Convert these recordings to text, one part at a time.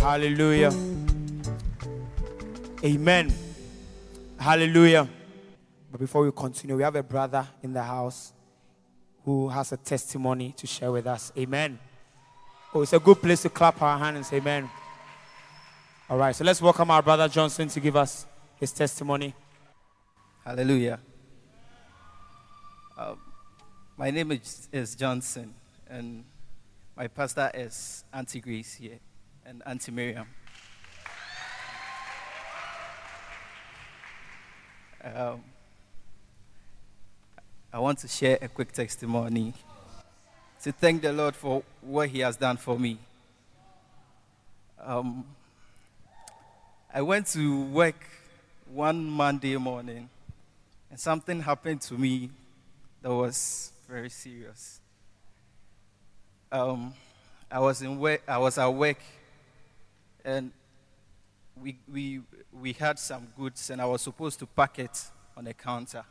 Hallelujah. Amen. Hallelujah. But before we continue, we have a brother in the house who has a testimony to share with us. Amen. Oh, it's a good place to clap our hands. Amen. All right, so let's welcome our brother Johnson to give us his testimony. Hallelujah. Um, my name is, is Johnson, and my pastor is Auntie Grace here and Auntie Miriam. Um, I want to share a quick testimony to thank the Lord for what He has done for me. Um, I went to work one Monday morning, and something happened to me that was very serious. Um, I was in work, I was at work, and we, we, we had some goods, and I was supposed to pack it on a counter.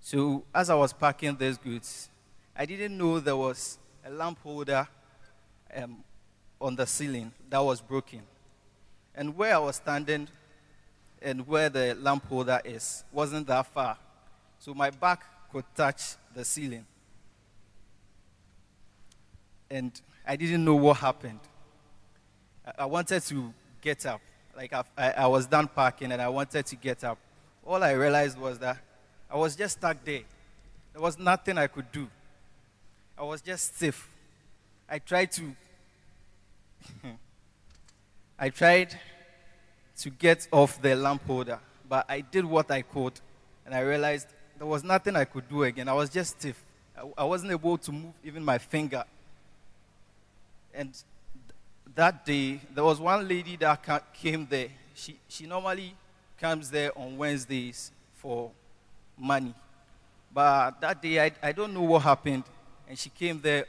So as I was packing these goods, I didn't know there was a lamp holder um, on the ceiling that was broken. And where I was standing and where the lamp holder is wasn't that far. So my back could touch the ceiling. And I didn't know what happened. I, wanted to get up. Like I, I, I was done parking and I wanted to get up. All I realized was that I was just stuck there. There was nothing I could do. I was just stiff. I tried to I tried to get off the lamp holder, but I did what I could, and I realized there was nothing I could do again. I was just stiff. I, I wasn't able to move even my finger. And that day, there was one lady that came there. She, she normally comes there on Wednesdays for money. But that day, I, I don't know what happened. And she came there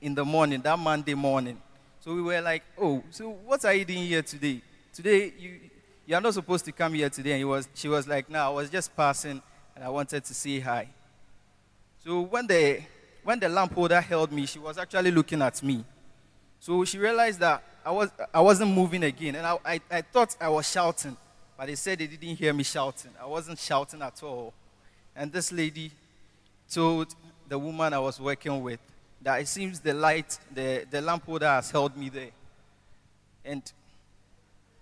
in the morning, that Monday morning. So we were like, oh, so what are you doing here today? Today, you, you are not supposed to come here today. And was, she was like, no, I was just passing and I wanted to say hi. So when the, when the lamp holder held me, she was actually looking at me. So she realized that I, was, I wasn't moving again. And I, I, I thought I was shouting, but they said they didn't hear me shouting. I wasn't shouting at all. And this lady told the woman I was working with that it seems the light, the, the lamp holder has held me there. And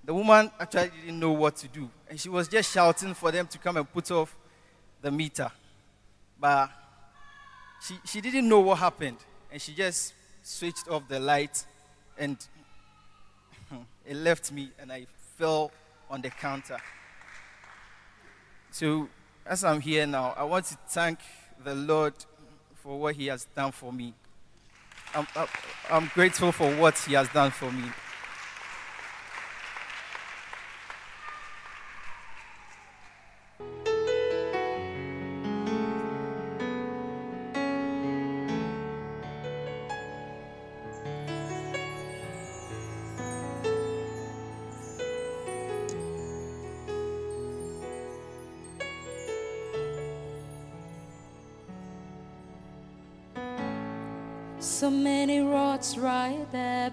the woman actually didn't know what to do. And she was just shouting for them to come and put off the meter. But she, she didn't know what happened. And she just switched off the light and it left me and I fell on the counter. So as I'm here now, I want to thank the Lord for what He has done for me. I'm, I'm, grateful for what He has done for me.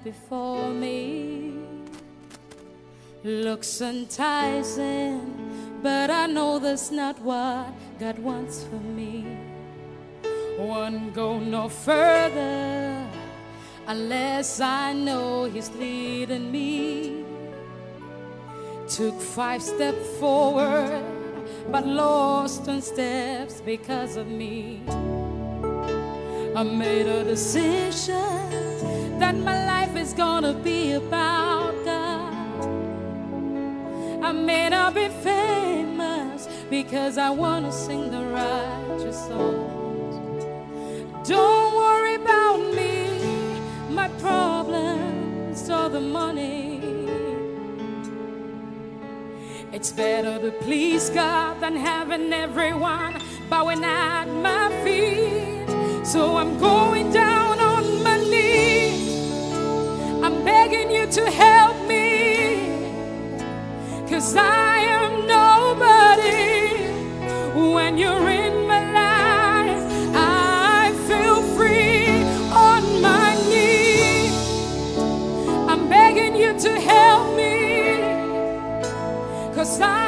Before me. Looks enticing, but I know that's not what God wants for me. Won't go no further unless I know He's leading me. Took five steps forward, but lost 10 steps because of me. I made a decision that my life is gonna be about God. I may not be famous because I wanna sing the righteous songs. Don't worry about me, my problems, or the money. It's better to please God than having everyone bowing at my feet. So I'm going down. to help me. Cause I am nobody when you're in my life. I feel free on my knees. I'm begging you to help me. Cause I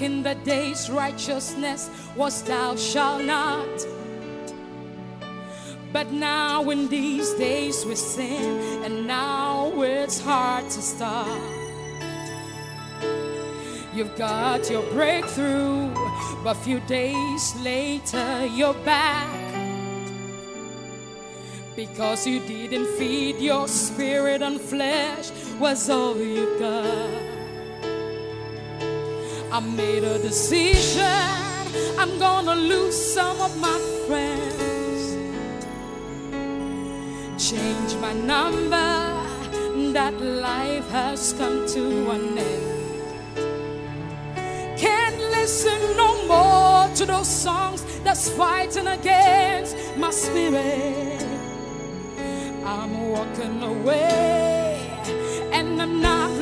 in the days righteousness was thou shalt not. But now in these days we sin and now it's hard to stop. You've got your breakthrough but few days later you're back. Because you didn't feed your spirit on flesh was all you got. I made a decision. I'm gonna lose some of my friends. Change my number. That life has come to an end. Can't listen no more to those songs that's fighting against my spirit. I'm walking away, and I'm not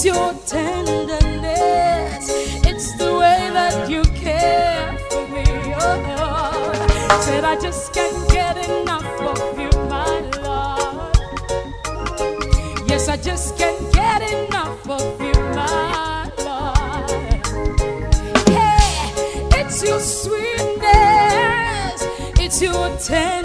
It's your tenderness. It's the way that you care for me. Oh, said I just can't get enough of you, my love. Yes, I just can't get enough of you, my love. Yeah, it's your sweetness. It's your tenderness.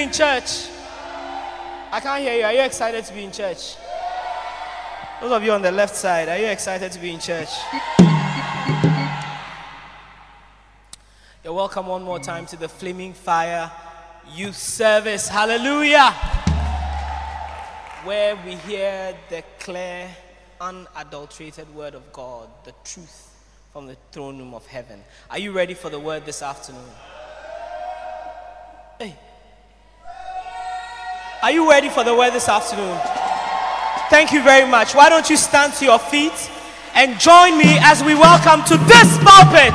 in church? I can't hear you. Are you excited to be in church? Those of you on the left side, are you excited to be in church? You're welcome one more time to the Flaming Fire Youth Service. Hallelujah! Where we hear the clear, unadulterated word of God, the truth from the throne room of heaven. Are you ready for the word this afternoon? Hey. Are you ready for the word this afternoon? Thank you very much. Why don't you stand to your feet and join me as we welcome to this pulpit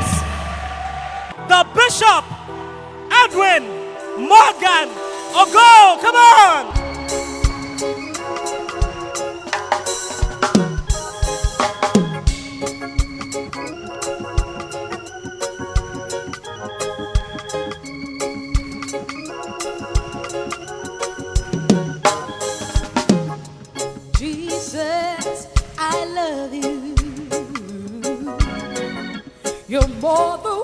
the Bishop Edwin Morgan Ogo. Come on. You're more the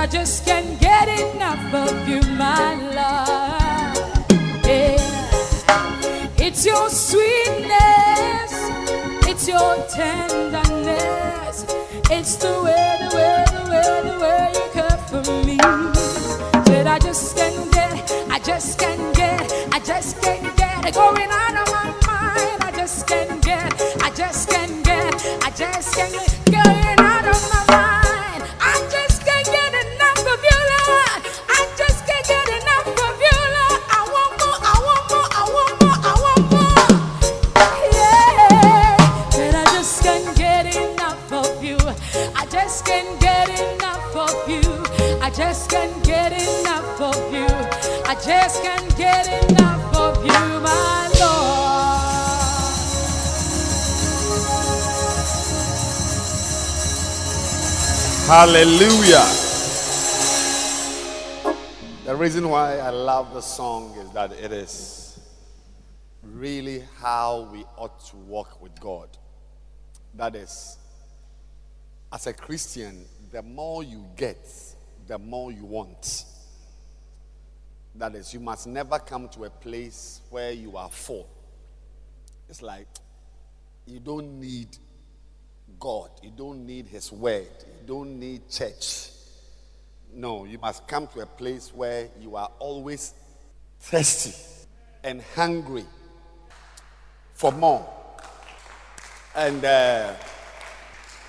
I just can't get enough of you, my Lord. Yeah. It's your sweetness, it's your tenderness, it's the way, the way, the way, the way you care for me. Said I just can't get, I just can't get, I just can't get it going Hallelujah. The reason why I love the song is that it is really how we ought to walk with God. That is, as a Christian, the more you get, the more you want. That is, you must never come to a place where you are full. It's like you don't need God. You don't need His word. You don't need church. No, you must come to a place where you are always thirsty and hungry for more. And uh,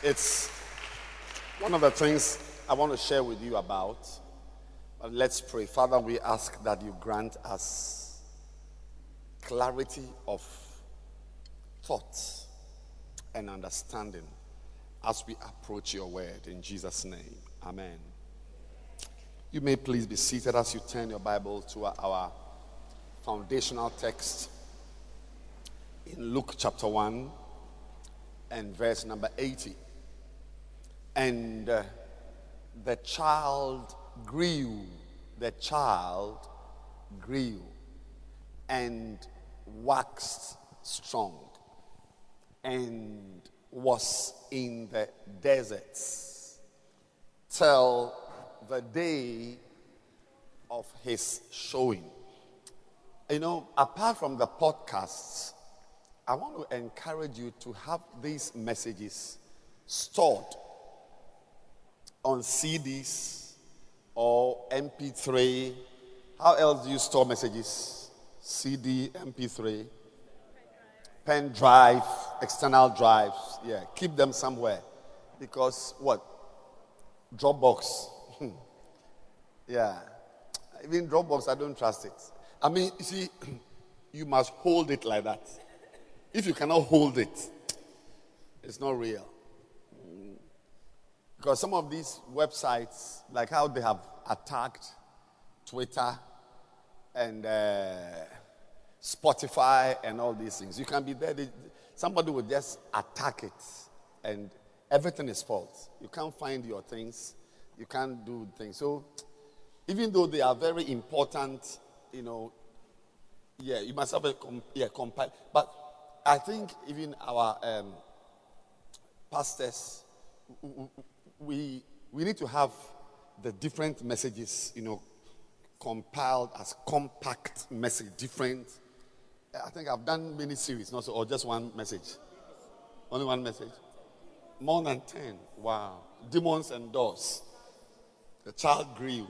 it's one of the things I want to share with you about. But let's pray. Father, we ask that you grant us clarity of thought and understanding as we approach your word in Jesus' name. Amen. You may please be seated as you turn your Bible to our foundational text in Luke chapter 1 and verse number 80. And uh, the child grew, the child grew and waxed strong and was in the deserts till the day of his showing. You know, apart from the podcasts, I want to encourage you to have these messages stored on CDs or MP3. How else do you store messages? CD, MP3 pen drive, external drives. Yeah, keep them somewhere. Because what? Dropbox. yeah. Even Dropbox, I don't trust it. I mean, you see, you must hold it like that. If you cannot hold it, It's not real. Because some of these websites, like how they have attacked Twitter and uh, Spotify and all these things, you can be there. They, somebody will just attack it, and everything is false. You can't find your things. You can't do things. So, even though they are very important, you know, yeah, you must have a com- yeah, compile. But I think even our um, pastors, we, we need to have the different messages, you know, compiled as compact message, different. I think I've done many series, not so, or just one message. Only one message. More than 10. Wow. Demons and doors. The child grew.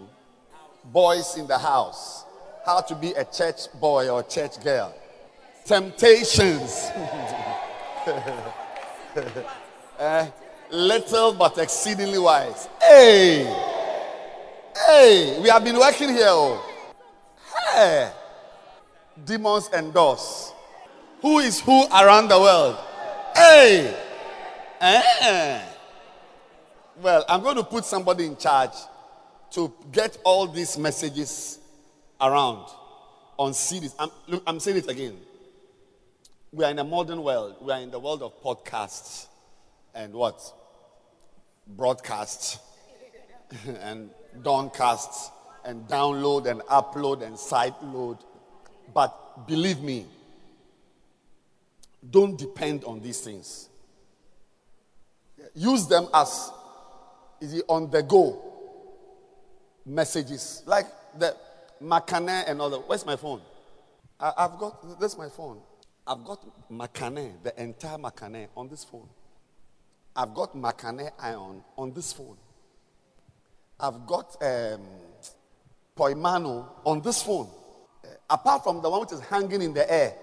Boys in the house. How to be a church boy or church girl. Temptations. uh, little but exceedingly wise. Hey! Hey! We have been working here. Oh. Hey! Demons and doors. Who is who around the world? Hey! Eh. Well, I'm going to put somebody in charge to get all these messages around on CDs. I'm, look, I'm saying it again. We are in a modern world. We are in the world of podcasts and what? Broadcasts and downcasts and download and upload and side load. But believe me, don't depend on these things. Use them as on the go messages like the Makane and that. Where's my phone? I, have got this my phone. I've got Makane, the entire Makane on this phone. I've got Makane ion on this phone. I've got um, Poimano on this phone. Apart from the one which is hanging in the air.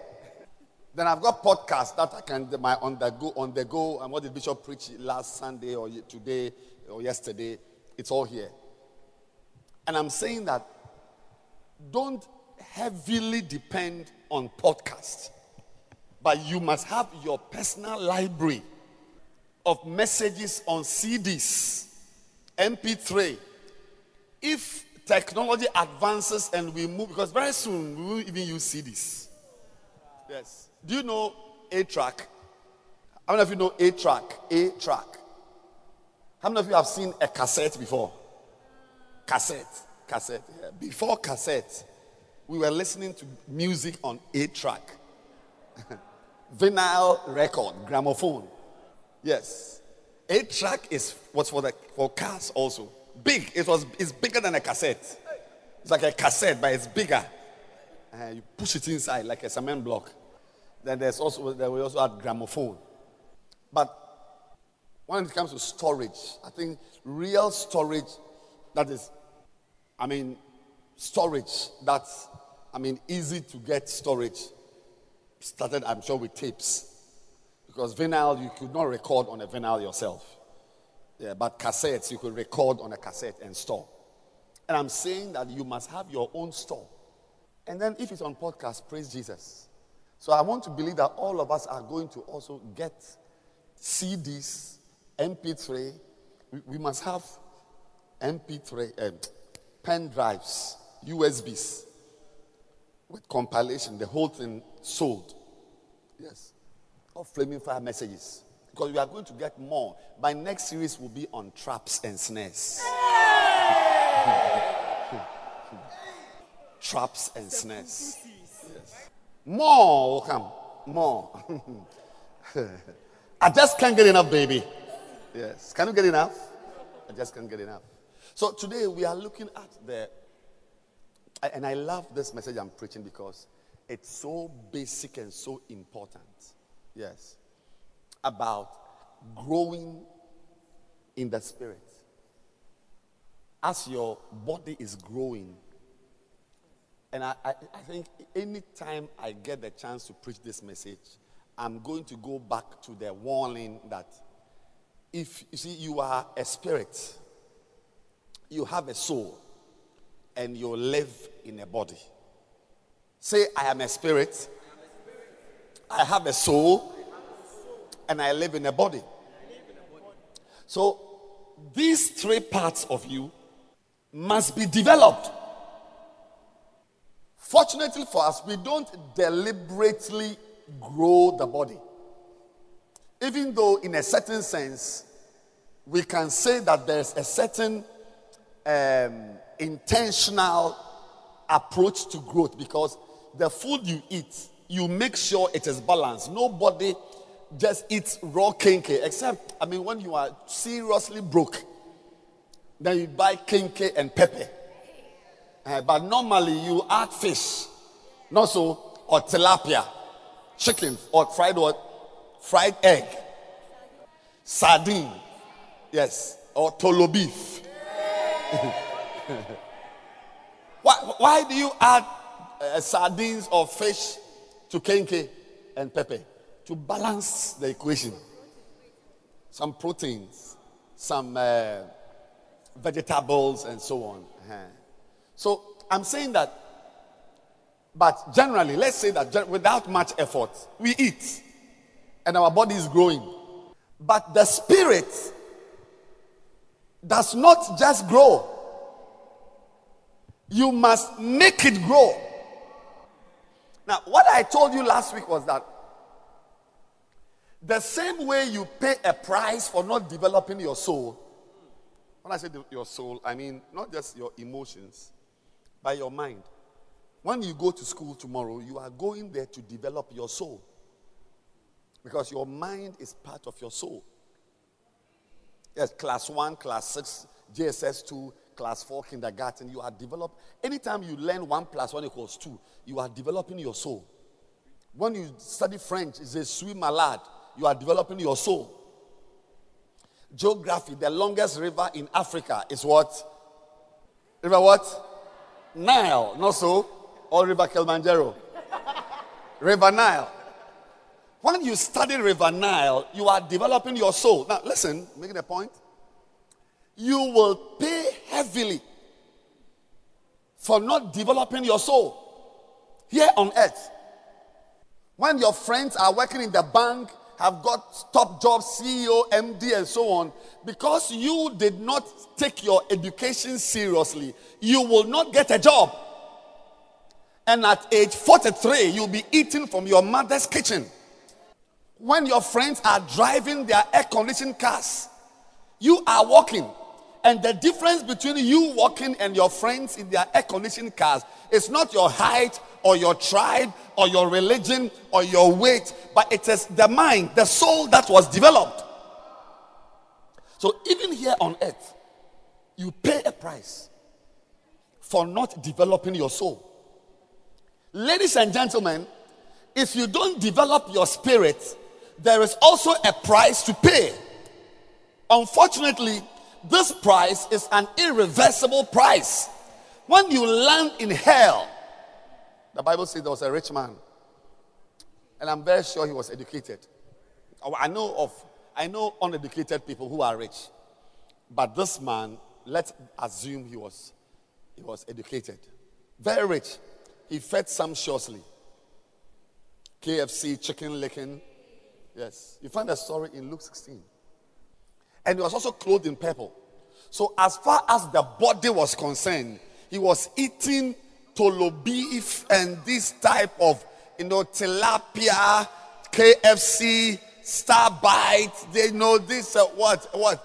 Then I've got podcasts that I can my on the go on the go. And what did Bishop preach last Sunday or today or yesterday? It's all here. And I'm saying that don't heavily depend on podcasts, but you must have your personal library of messages on CDs, MP3. If technology advances and we move, because very soon we will even use CDs. Yes. Do you know eight-track? How many of you know eight-track? A track. How many of you have seen a cassette before? Cassette. Cassette. Yeah. Before cassette, we were listening to music on eight-track. Vinyl record, gramophone. Yes. eight-track is what's for the for cars also. Big. It was it's bigger than a cassette. It's like a cassette, but it's bigger. Uh, you push it inside like a cement block. Then there's also there we also had gramophone. But when it comes to storage, I think real storage that is, I mean, storage that's, I mean, easy to get storage started, I'm sure, with tapes. Because vinyl, you could not record on a vinyl yourself. Yeah, but cassettes, you could record on a cassette and store. And I'm saying that you must have your own store. And then if it's on podcast, praise Jesus. So I want to believe that all of us are going to also get CDs, MP3. We, we must have MP3, um, pen drives, USBs with compilation, the whole thing sold. Yes. Or flaming fire messages. Because we are going to get more. My next series will be on traps and snares. traps and snares. More will come. More. I just can't get enough, baby. Yes. Can you get enough? I just can't get enough. So today we are looking at the, and I love this message I'm preaching because it's so basic and so important. Yes. About growing in the spirit. As your body is growing, and I, I, I think anytime I get the chance to preach this message, I'm going to go back to the warning that if you see you are a spirit, you have a soul, and you live in a body. Say, I am a spirit, I have a soul, and I live in a body. So these three parts of you must be developed. Fortunately for us, we don't deliberately grow the body. Even though, in a certain sense, we can say that there's a certain um, intentional approach to growth because the food you eat, you make sure it is balanced. Nobody just eats raw kenkey, except, I mean, when you are seriously broke, then you buy kenkey and pepper. Uh, but normally you add fish, not so, or tilapia, chicken, or fried what? Fried egg, sardine, yes, or tolo beef. why, why do you add uh, sardines or fish to kenkey and pepper? To balance the equation. Some proteins, some uh, vegetables, and so on. Uh-huh. So I'm saying that, but generally, let's say that without much effort, we eat and our body is growing. But the spirit does not just grow, you must make it grow. Now, what I told you last week was that the same way you pay a price for not developing your soul, when I say your soul, I mean not just your emotions, by your mind. When you go to school tomorrow, you are going there to develop your soul. Because your mind is part of your soul. Yes, class one, class six, JSS two, class four, kindergarten, you are developed. Anytime you learn one plus one equals two, you are developing your soul. When you study French, it's a suis malade. You are developing your soul. Geography, the longest river in Africa is what? River what? Nile, not so, or River Kilimanjaro. River Nile. When you study River Nile, you are developing your soul. Now, listen, making a point. You will pay heavily for not developing your soul here on earth. When your friends are working in the bank, have got top jobs, CEO, MD, and so on, because you did not take your education seriously, you will not get a job. And at age 43, you'll be eating from your mother's kitchen. When your friends are driving their air conditioned cars, you are walking. And the difference between you walking and your friends in their air conditioned cars is not your height or your tribe or your religion or your weight, but it is the mind, the soul that was developed. So even here on earth, you pay a price for not developing your soul. Ladies and gentlemen, if you don't develop your spirit, there is also a price to pay. Unfortunately, this price is an irreversible price. When you land in hell, the Bible says there was a rich man, and I'm very sure he was educated. Oh, I know of I know uneducated people who are rich, but this man, let's assume he was he was educated, very rich. He fed sumptuously. KFC, chicken licking, Yes. You find a story in Luke 16. And he was also clothed in purple. So, as far as the body was concerned, he was eating tolo beef and this type of, you know, tilapia, KFC, star bite. They know this, uh, what, what?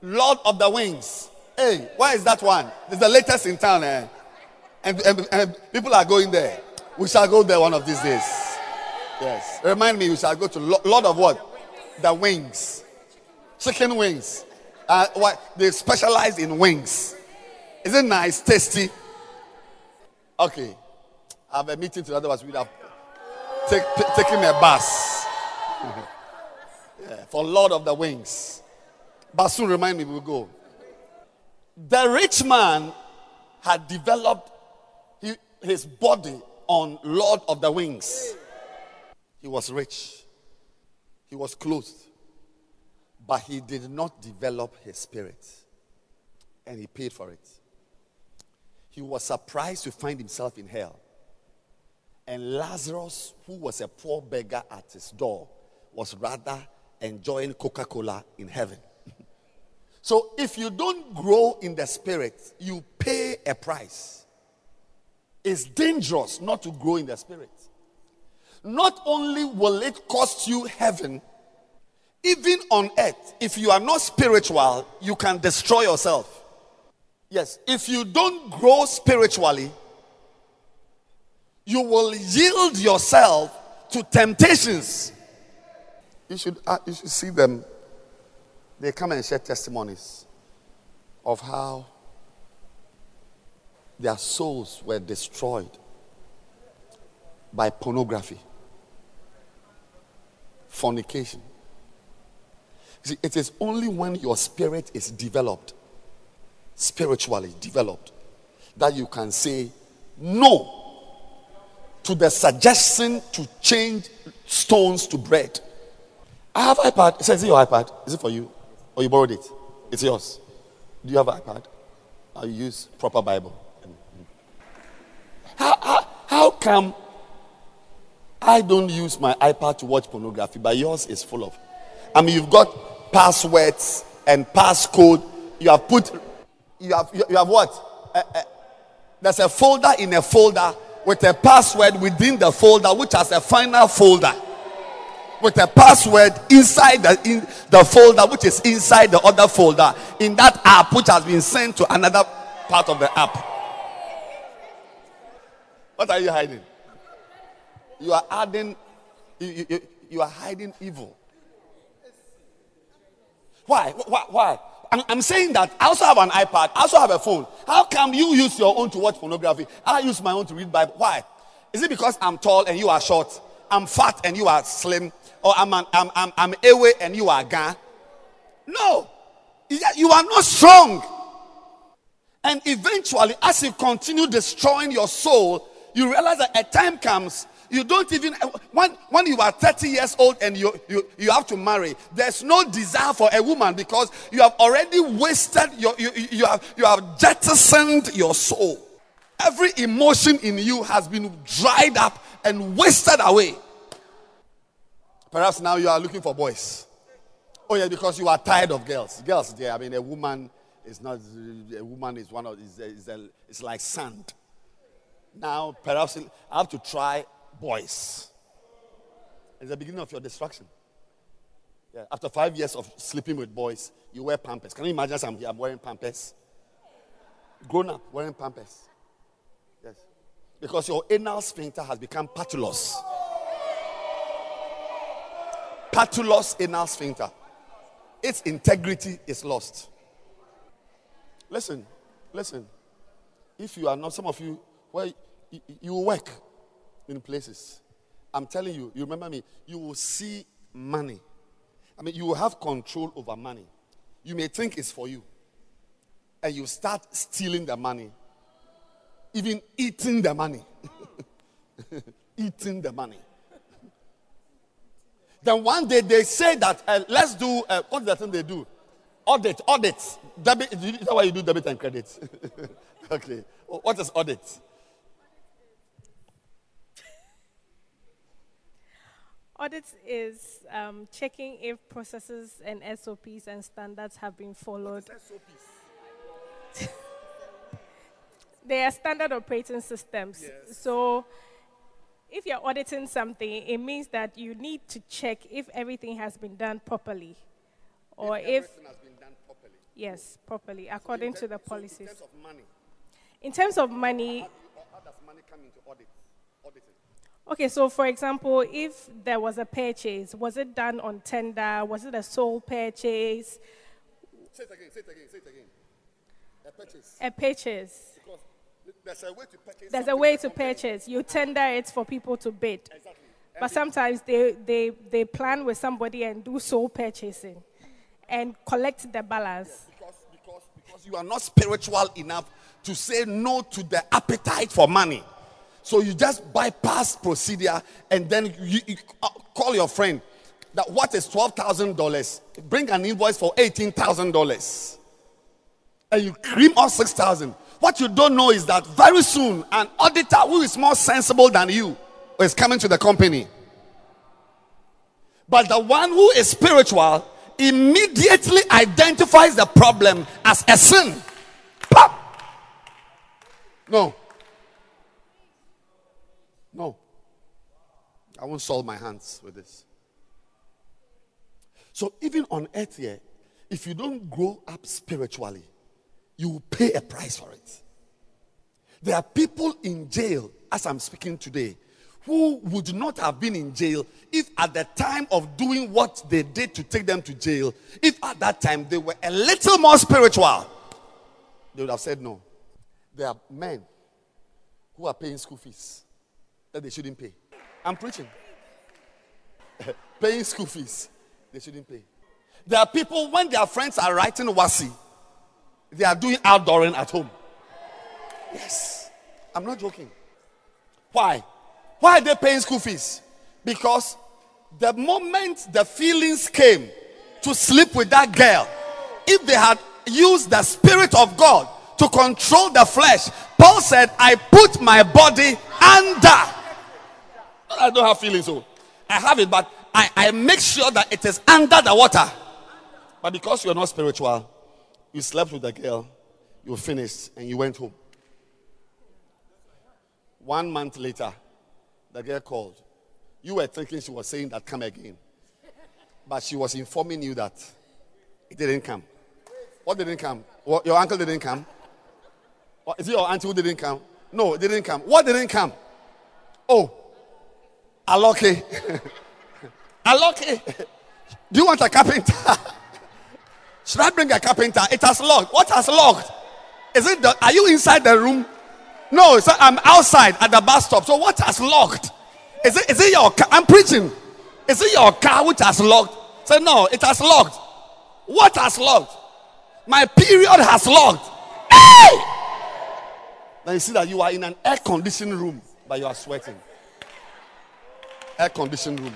Lord of the Wings. Hey, why is that one? It's the latest in town, eh? And, and, and people are going there. We shall go there one of these days. Yes. Remind me, we shall go to Lord of what? The wings. Chicken wings. Uh, what? They specialize in wings. Is it nice? Tasty? Okay. I have a meeting to otherwise we'd have take, taken a bus. yeah, for Lord of the Wings. But soon remind me, we'll go. The rich man had developed his body on Lord of the Wings. He was rich, he was clothed, but he did not develop his spirit. And he paid for it. He was surprised to find himself in hell. And Lazarus, who was a poor beggar at his door, was rather enjoying Coca Cola in heaven. so if you don't grow in the spirit, you pay a price. It's dangerous not to grow in the spirit. Not only will it cost you heaven, even on earth, if you are not spiritual, you can destroy yourself. Yes, if you don't grow spiritually, you will yield yourself to temptations. You should, uh, you should see them. They come and share testimonies of how their souls were destroyed by pornography, fornication. See, it is only when your spirit is developed, spiritually developed, that you can say no to the suggestion to change stones to bread. I have iPad. Is it your iPad? Is it for you? Or you borrowed it? It's yours. Do you have an iPad? You use proper Bible? How, how, how come I don't use my iPad to watch pornography, but yours is full of? I mean, you've got passwords and passcode. You have put, you have, you have what? Uh, uh, there's a folder in a folder with a password within the folder, which has a final folder with a password inside the, in the folder, which is inside the other folder in that app, which has been sent to another part of the app. What are you hiding? You are adding, you, you, you are hiding evil. Why? Why? Why? I'm, saying that I also have an iPad, I also have a phone. How come you use your own to watch pornography? I use my own to read Bible. Why? Is it because I'm tall and you are short? I'm fat and you are slim? Or I'm an, I'm, I'm, I'm away and you are gone? No. You are not strong. And eventually, as you continue destroying your soul, you realize that a time comes you don't even when when you are 30 years old and you, you you have to marry there's no desire for a woman because you have already wasted your you, you have you have jettisoned your soul. Every emotion in you has been dried up and wasted away. Perhaps now you are looking for boys. Oh yeah because you are tired of girls. Girls yeah, i mean a woman is not a woman is one of is, is, is like sand. Now perhaps i have to try boys. It's the beginning of your destruction. Yeah, after five years of sleeping with boys, you wear pampers. Can you imagine I'm here, I'm wearing pampers? Grown up wearing pampers. Yes. Because your anal sphincter has become patulous. Patulous anal sphincter. Its integrity is lost. Listen, listen. If you are not, some of you, well, you, you work in places. I'm telling you, you remember me, you will see money. I mean, you will have control over money. You may think it's for you. And you start stealing the money, even eating the money. eating the money. Then one day they say that uh, let's do uh, what's the thing they do? Audit, audit. Debit, is that why you do debit and credit? okay. What is audit? Audit is um, checking if processes and SOPs and standards have been followed. SOPs? they are standard operating systems. Yes. So, if you're auditing something, it means that you need to check if everything has been done properly, or if, if properly. yes, properly according so to the policies. In terms of money, in terms of money, how, how does money come into audit? Auditing. Okay, so for example, if there was a purchase, was it done on tender? Was it a sole purchase? Say it again, say it again, say it again. A purchase. A purchase. Because there's a way to purchase. There's a way to purchase. You tender it for people to bid. Exactly. but sometimes they, they, they plan with somebody and do sole purchasing and collect the balance. Yes, because, because, because you are not spiritual enough to say no to the appetite for money. So you just bypass procedure and then you, you uh, call your friend that what is $12,000? Bring an invoice for $18,000. And you cream off 6,000. What you don't know is that very soon an auditor who is more sensible than you is coming to the company. But the one who is spiritual immediately identifies the problem as a sin. Pop! No. No. I won't soil my hands with this. So even on earth here, if you don't grow up spiritually, you will pay a price for it. There are people in jail, as I'm speaking today, who would not have been in jail if at the time of doing what they did to take them to jail, if at that time they were a little more spiritual, they would have said no. There are men who are paying school fees that they shouldn't pay. I'm preaching. paying school fees they shouldn't pay. There are people when their friends are writing WASSCE, they are doing outdooring at home. Yes. I'm not joking. Why? Why are they paying school fees? Because the moment the feelings came to sleep with that girl, if they had used the Spirit of God to control the flesh, Paul said, I put my body under. I don't have feelings, so I have it, but I, I make sure that it is under the water. But because you're not spiritual, you slept with the girl, you finished, and you went home. One month later, the girl called. You were thinking she was saying that come again. But she was informing you that it didn't come. What didn't come? What, your uncle didn't come? What, is it your auntie who didn't come? No, it didn't come. What didn't come? Oh, Aloke. Aloke. Do you want a carpenter? Should I bring a carpenter? It has locked. What has locked? Is it the, are you inside the room? No, so I'm outside at the bus stop. So what has locked? Is it, is it your car? I'm preaching. Is it your car which has locked? Say, no, it has locked. What has locked? My period has locked. Hey! Then you see that you are in an air conditioned room, but you are sweating. Air conditioned room.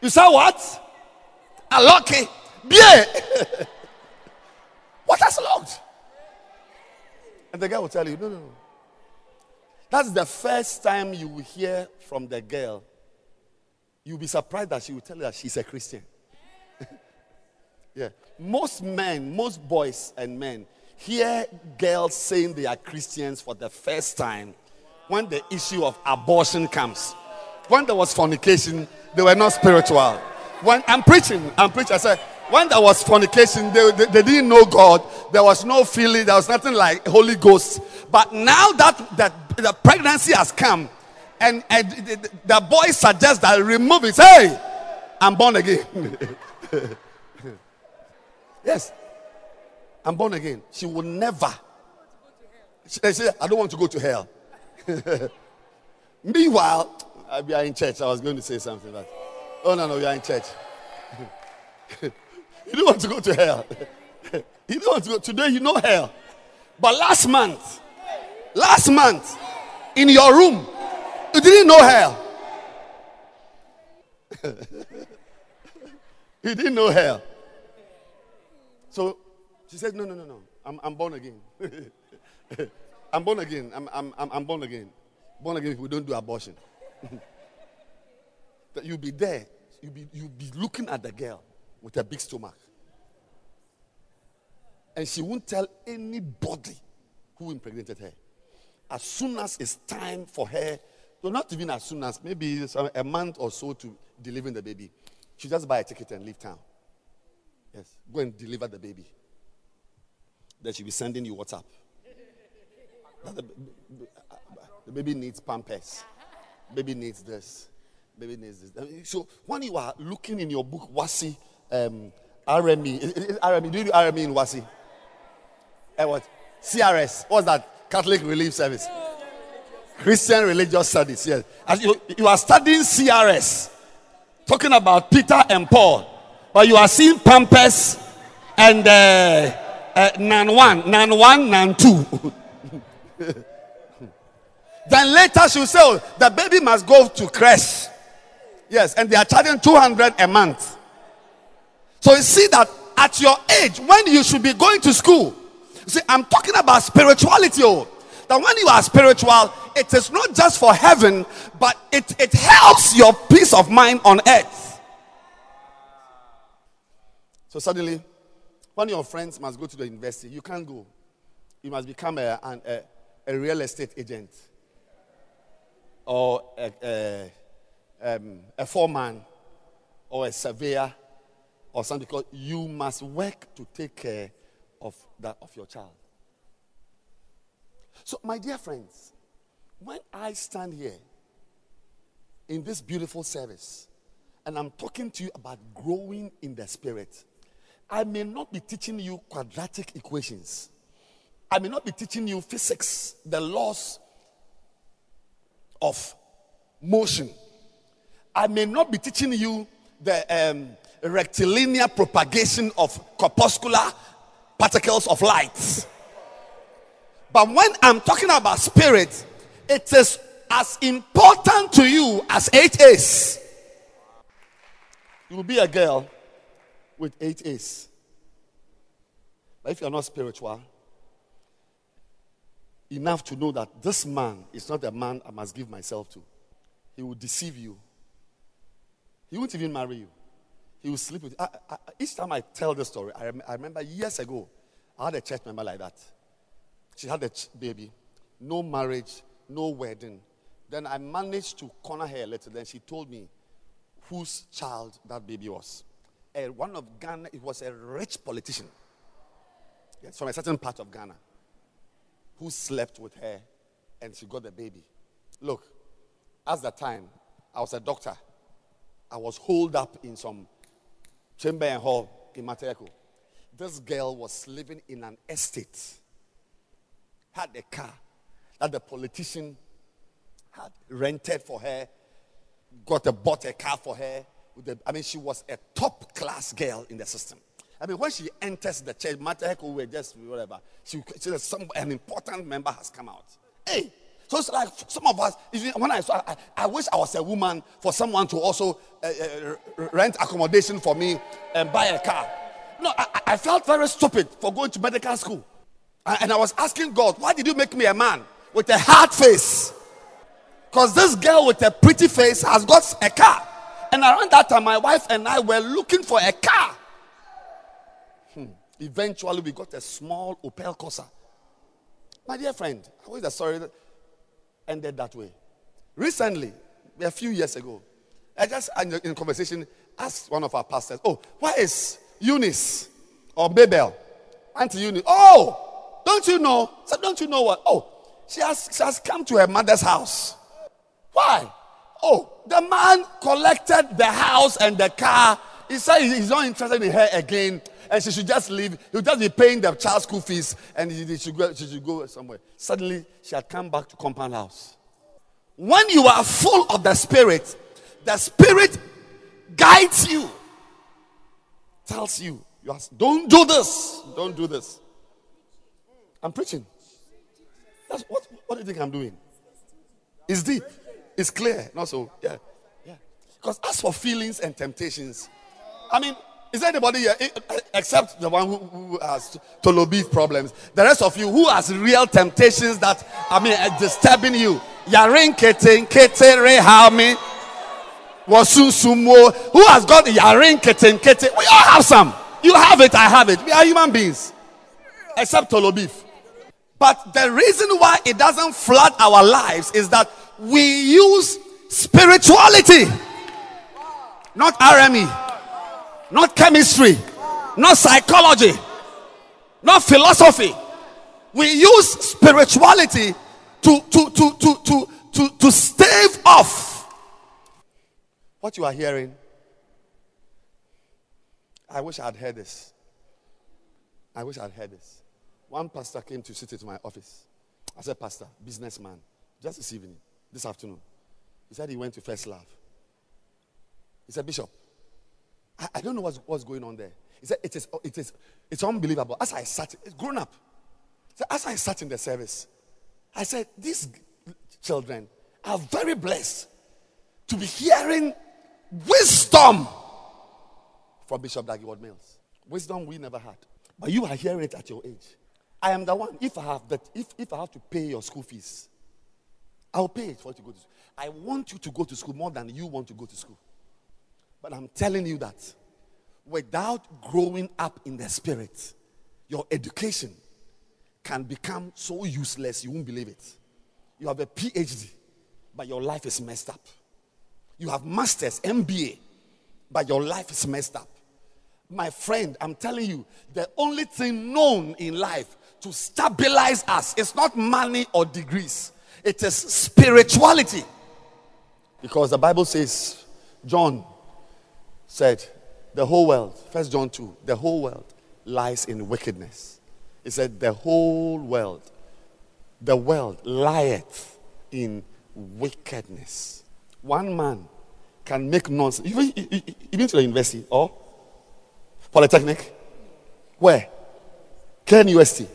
You saw what? A lucky. Yeah. what has locked? And the guy will tell you, no, no, no. That's the first time you will hear from the girl. You'll be surprised that she will tell you that she's a Christian. yeah. Most men, most boys and men hear girls saying they are Christians for the first time when the issue of abortion comes. When there was fornication, they were not spiritual. When I'm preaching, I'm preaching, I said, when there was fornication, they, they, they, didn't know God. There was no feeling. There was nothing like Holy Ghost. But now that, that the pregnancy has come, and, and the, the boy suggests that remove it. Hey, I'm born again. yes, I'm born again. She will never. She, she I don't want to go to hell. Meanwhile, we are in church. I was going to say something, but oh no, no, we are in church. You don't want to go to hell. you don't want to go. Today, you know hell. But last month, last month, in your room, you didn't know hell. you didn't know hell. So she said, No, no, no, no. I'm, I'm born again. I'm born again. I'm, I'm, I'm born again. Born again if we don't do abortion. that you'll be there. You'll be, you'll be looking at the girl with a big stomach. And she won't tell anybody who impregnated her. As soon as it's time for her, so not even as soon as, maybe a month or so to delivering the baby, she just buy a ticket and leave town. Yes, go and deliver the baby. Then she'll be sending you WhatsApp. The baby needs pampers. Baby needs this. Baby needs this. So when you are looking in your book, WASSCE, um, RME. RME. Do you do RME in WASSCE? Eh, what? CRS. What's that? Catholic Relief Service. Christian Religious Studies. Yes. As you, you are studying CRS, talking about Peter and Paul, but you are seeing Pampers and uh, uh, Nan 1, Nan 1, Nan 2. then later she'll say, oh, the baby must go to crash. Yes, and they are charging 200 a month. So you see that at your age, when you should be going to school, see, I'm talking about spirituality. Oh, that when you are spiritual, it is not just for heaven, but it, it helps your peace of mind on earth. So suddenly, one of your friends must go to the university. You can't go. You must become a, an, a, a real estate agent or a, a, um, a foreman or a surveyor or something because you must work to take care of that of your child. So, my dear friends, when I stand here in this beautiful service and I'm talking to you about growing in the spirit, I may not be teaching you quadratic equations. I may not be teaching you physics, the laws of motion. I may not be teaching you the um, rectilinear propagation of corpuscular particles of light. But when I'm talking about spirit, it is as important to you as eight A's. You will be a girl with eight A's. But if you're not spiritual, enough to know that this man is not a man I must give myself to, he will deceive you. He won't even marry you. He will sleep with you. I, I, each time I tell the story, I, I remember years ago, I had a church member like that. She had a ch- baby, no marriage, no wedding. Then I managed to corner her a little. Then she told me whose child that baby was. And one of Ghana, it was a rich politician. Yes, from a certain part of Ghana who slept with her and she got the baby. Look, at the time, I was a doctor. I was holed up in some chamber and hall in Mateko. This girl was living in an estate, had a car that the politician had rented for her, got a bought a car for her. The, I mean, she was a top class girl in the system. I mean, when she enters the church, matter Mateko, we just whatever. She, she some an important member has come out. Hey, so it's like some of us. When I saw, I, I wish I was a woman for someone to also uh, uh, rent accommodation for me and buy a car. No, I, I felt very stupid for going to medical school, and I was asking God, why did you make me a man with a hard face? Because this girl with a pretty face has got a car. And around that time, my wife and I were looking for a car. Eventually, we got a small Opel Corsa. My dear friend, how is the story that ended that way? Recently, a few years ago, I just, in conversation, asked one of our pastors, Oh, where is Eunice or Babel? Auntie Eunice. Oh, don't you know? So don't you know what? Oh, she has, she has come to her mother's house. Why? Oh, the man collected the house and the car. He said he's not interested in her again, and she should just leave. He'll just be paying the child school fees, and she should, go, she should go somewhere. Suddenly, she had come back to compound house. When you are full of the Spirit, the Spirit guides you, tells you, you ask, don't do this, don't do this. I'm preaching. That's what, what do you think I'm doing? It's deep, it's clear, not so, yeah, yeah. Because as for feelings and temptations, I mean, is anybody here eh, except the one who, who has tolo beef problems? The rest of you who has real temptations that I mean eh, disturbing you? Yarin kete kete rehami wasunsumo. Who has got yarin kete kete? We all have some. You have it, I have it. We are human beings, except tolo beef. But the reason why it doesn't flood our lives is that we use spirituality, not RME not chemistry, not psychology, not philosophy. We use spirituality to, to, to, to, to, to, to stave off what you are hearing. I wish I had heard this. I wish I had heard this. One pastor came to sit into my office. I said, Pastor, businessman, just this evening, this afternoon. He said he went to First Love. He said, Bishop, I, I don't know what's, what's going on there. He said, it is, it is, it's unbelievable. As I sat, it's grown up. So as I sat in the service, I said, these children are very blessed to be hearing wisdom from Bishop Dag Heward-Mills. Wisdom we never had. But you are hearing it at your age. I am the one. If I have that, if, if I have to pay your school fees, I'll pay it for you to go to school. I want you to go to school more than you want to go to school. But I'm telling you that without growing up in the spirit, your education can become so useless you won't believe it. You have a PhD, but your life is messed up. You have masters, MBA, but your life is messed up. My friend, I'm telling you, the only thing known in life to stabilize us is not money or degrees, it is spirituality. Because the Bible says, John said, the whole world, First John 2, the whole world lies in wickedness. He said, the whole world, the world lieth in wickedness. One man can make nonsense. You been to the university or polytechnic? Where? Ken University.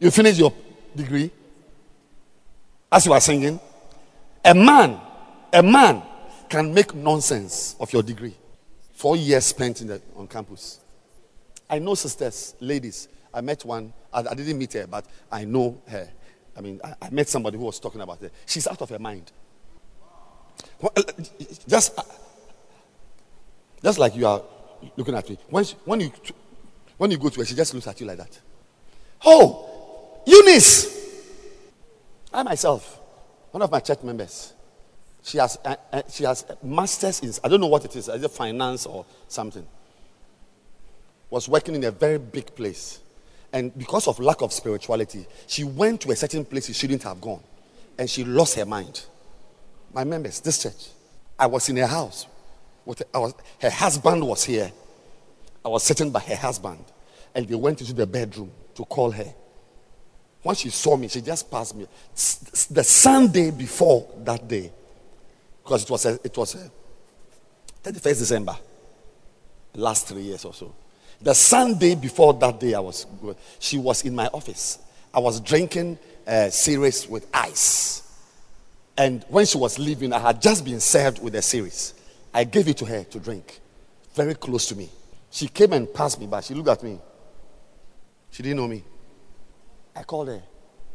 You finish your degree as you are singing. A man, a man can make nonsense of your degree. Four years spent in the, on campus. I know sisters, ladies. I met one. I, I didn't meet her, but I know her. I mean, I, I, met somebody who was talking about her. She's out of her mind. Uh, just, uh, just like you are looking at me. When, she, when, you, when you go to her, she just looks at you like that. Oh, Eunice! I myself, one of my church members, she has, uh, uh, she has masters in, I don't know what it is, either finance or something. Was working in a very big place. And because of lack of spirituality, she went to a certain place she shouldn't have gone. And she lost her mind. My members, this church, I was in her house. With, was, her husband was here. I was sitting by her husband. And they went into the bedroom to call her. When she saw me, she just passed me. The Sunday before that day, because it was a, it was a 31st December, last three years or so. The Sunday before that day, I was she was in my office. I was drinking a Ceres with ice, and when she was leaving, I had just been served with a Ceres. I gave it to her to drink, very close to me. She came and passed me by. She looked at me. She didn't know me. I called her.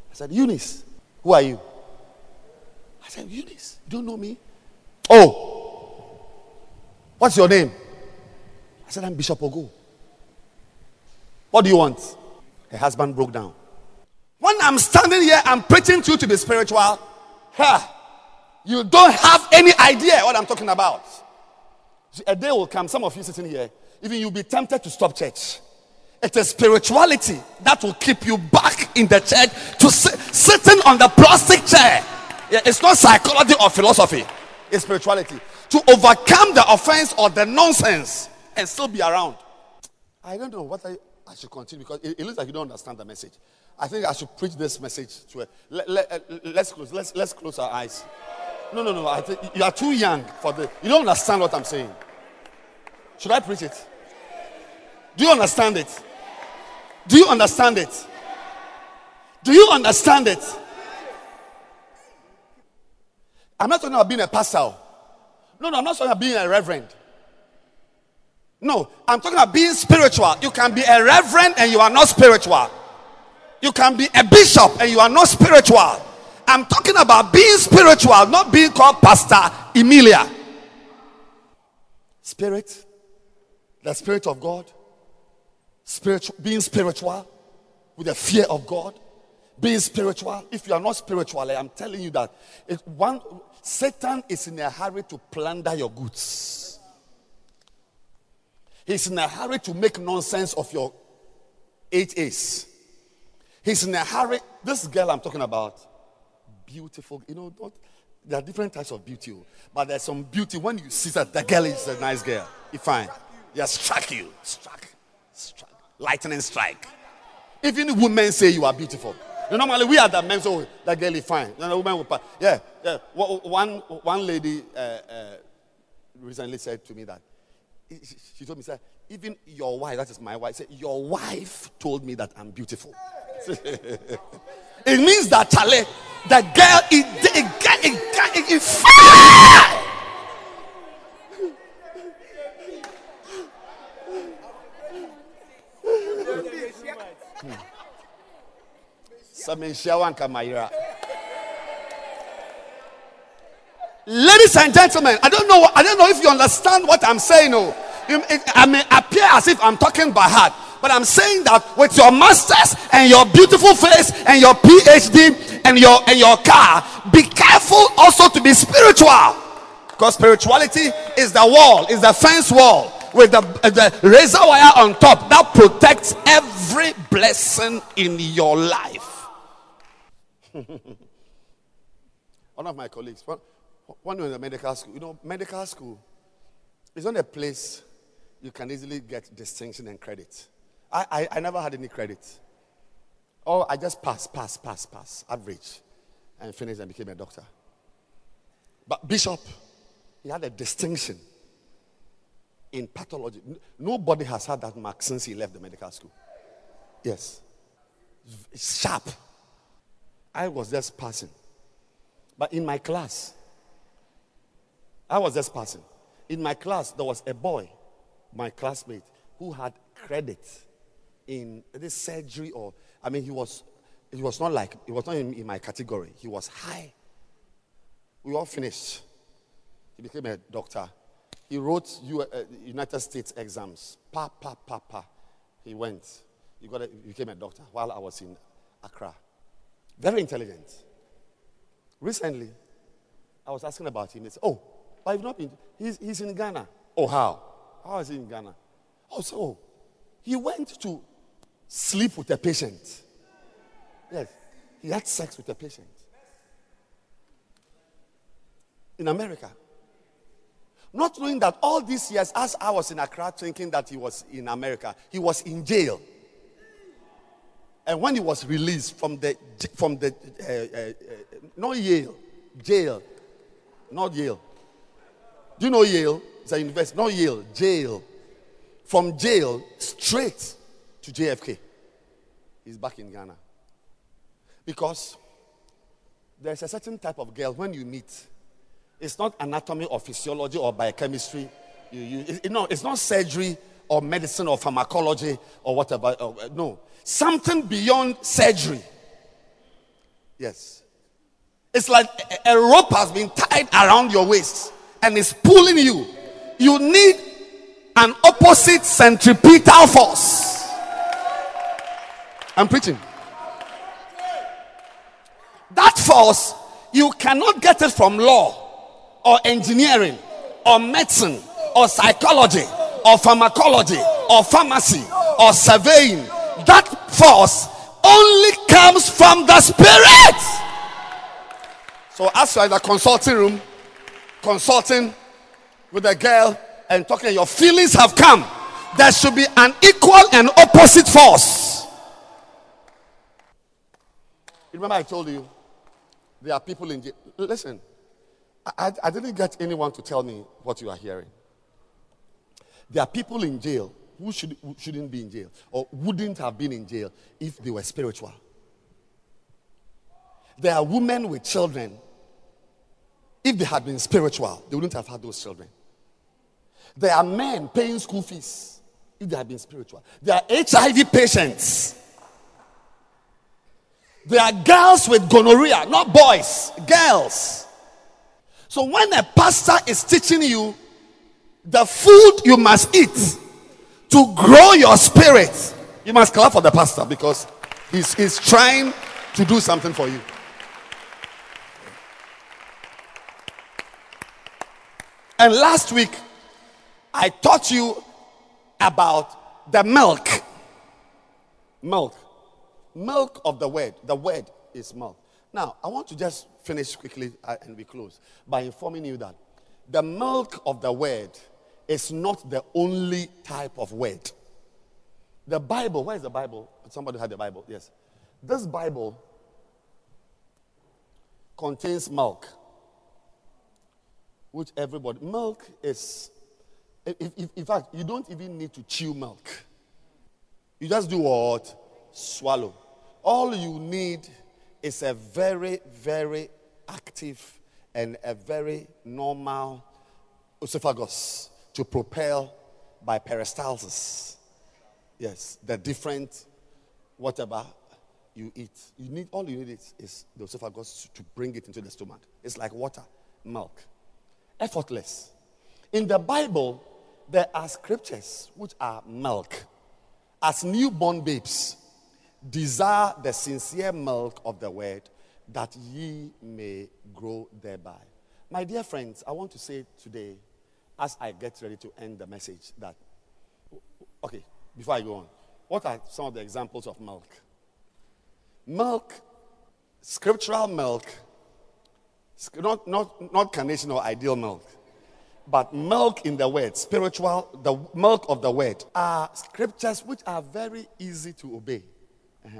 I said, Eunice, who are you? I said, Eunice, you don't know me? Oh, what's your name? I said, I'm Bishop Ogo. What do you want? Her husband broke down. When I'm standing here, I'm preaching to you to be spiritual. Ha! You don't have any idea what I'm talking about. A day will come, some of you sitting here, even you'll be tempted to stop church. It is a spirituality that will keep you back in the church to sit, sitting on the plastic chair. Yeah, it's not psychology or philosophy spirituality. To overcome the offense or the nonsense and still be around. I don't know what I, I should continue because it, it, looks like you don't understand the message. I think I should preach this message to let, let, uh, let's close. Let's, let's close our eyes. No, no, no. I think you are too young for the. You don't understand what I'm saying. Should I preach it? Do you understand it? Do you understand it? Do you understand it? I'm not talking about being a pastor. Oh. No, no, I'm not talking about being a reverend. No, I'm talking about being spiritual. You can be a reverend and you are not spiritual. You can be a bishop and you are not spiritual. I'm talking about being spiritual, not being called Pastor Emilia. Spirit, the Spirit of God, spiritual, being spiritual with the fear of God, being spiritual. If you are not spiritual, I am telling you that it, one Satan is in a hurry to plunder your goods. He's in a hurry to make nonsense of your eight A's. He's in a hurry. This girl I'm talking about, beautiful. You know, there are different types of beauty, oh. but there's some beauty when you see that the girl is a nice girl. You find, yeah, strike you, strike, strike, lightning strike. Even women say you are beautiful. Normally, we are the men, so that girl is fine. the woman will pass. Yeah, yeah. One, one lady uh, uh, recently said to me that she told me, said, even your wife, that is my wife, said, your wife told me that I'm beautiful. it means that Charlie, the girl is it, it, it, it, fire. sɛ Ladies and gentlemen, I don't know. I don't know if you understand what I'm saying. Oh, I may appear as if I'm talking by heart, but I'm saying that with your masters and your beautiful face and your PhD and your and your car, be careful also to be spiritual, because spirituality is the wall, is the fence wall with the, uh, the razor wire on top that protects every blessing in your life. One of my colleagues, when you're in the medical school, you know, medical school is not a place you can easily get distinction and credit. I, I, I never had any credit. Oh, I just pass, pass, pass, pass, average, and finished and became a doctor. But Bishop, he had a distinction in pathology. Nobody has had that mark since he left the medical school. Yes. Sharp. I was just passing. But in my class, I was just passing. In my class, there was a boy, my classmate, who had credit in this surgery or I mean he was he was not like he was not in, in my category. He was high. We all finished. He became a doctor. He wrote U, uh, United States exams. Pa pa pa pa. He went. He got a, he became a doctor while I was in Accra. Very intelligent. Recently, I was asking about him. He said, "Oh, I've not been. He's, he's in Ghana. Oh, how? How is he in Ghana? Oh, so he went to sleep with a patient. Yes, he had sex with a patient in America. Not knowing that all these years, as I was in Accra thinking that he was in America, he was in jail. And when he was released from the, from the uh, uh, uh, not Yale, jail, not Yale, do you know Yale? It's a university, not Yale, jail. From jail straight to JFK. He's back in Ghana. Because there's a certain type of girl when you meet, it's not anatomy or physiology or biochemistry. You, you, it, no, it's not surgery or medicine or pharmacology or whatever. Or, uh, no, something beyond surgery. Yes. It's like a, rope has been tied around your waist and is pulling you, you need an opposite centripetal force. I'm preaching. That force, you cannot get it from law or engineering or medicine or psychology or pharmacology or pharmacy or surveying. That force only comes from the spirit. So, as you're in the consulting room, consulting with a girl and talking, your feelings have come. There should be an equal and opposite force. Remember, I told you there are people in. Listen, I, I didn't get anyone to tell me what you are hearing. There are people in jail who, should, shouldn't be in jail or wouldn't have been in jail if they were spiritual. There are women with children if they had been spiritual, they wouldn't have had those children. There are men paying school fees if they had been spiritual. There are HIV patients. There are girls with gonorrhea, not boys, girls. So when a pastor is teaching you the food you must eat to grow your spirit, you must clap for the pastor because he's, he's trying to do something for you. And last week, I taught you about the milk. Milk. Milk of the word. The word is milk. Now, I want to just finish quickly uh, and we close by informing you that the milk of the word is not the only type of word. The Bible, where is the Bible? Somebody had the Bible, yes. This Bible contains milk which everybody, milk is, if, if, in fact, you don't even need to chew milk. You just do what? Swallow. All you need is a very, very active and a very normal esophagus to propel by peristalsis. Yes, the different whatever you eat. You need all you need is, is the esophagus to bring it into the stomach. It's like water, milk. effortless. In the Bible, there are scriptures which are milk. As newborn babes, desire the sincere milk of the word that ye may grow thereby. My dear friends, I want to say today, as I get ready to end the message, that, okay, before I go on, what are some of the examples of milk? Milk, scriptural milk, not, not, not carnation or ideal milk, but milk in the word, spiritual, the milk of the word, are scriptures which are very easy to obey. Uh-huh.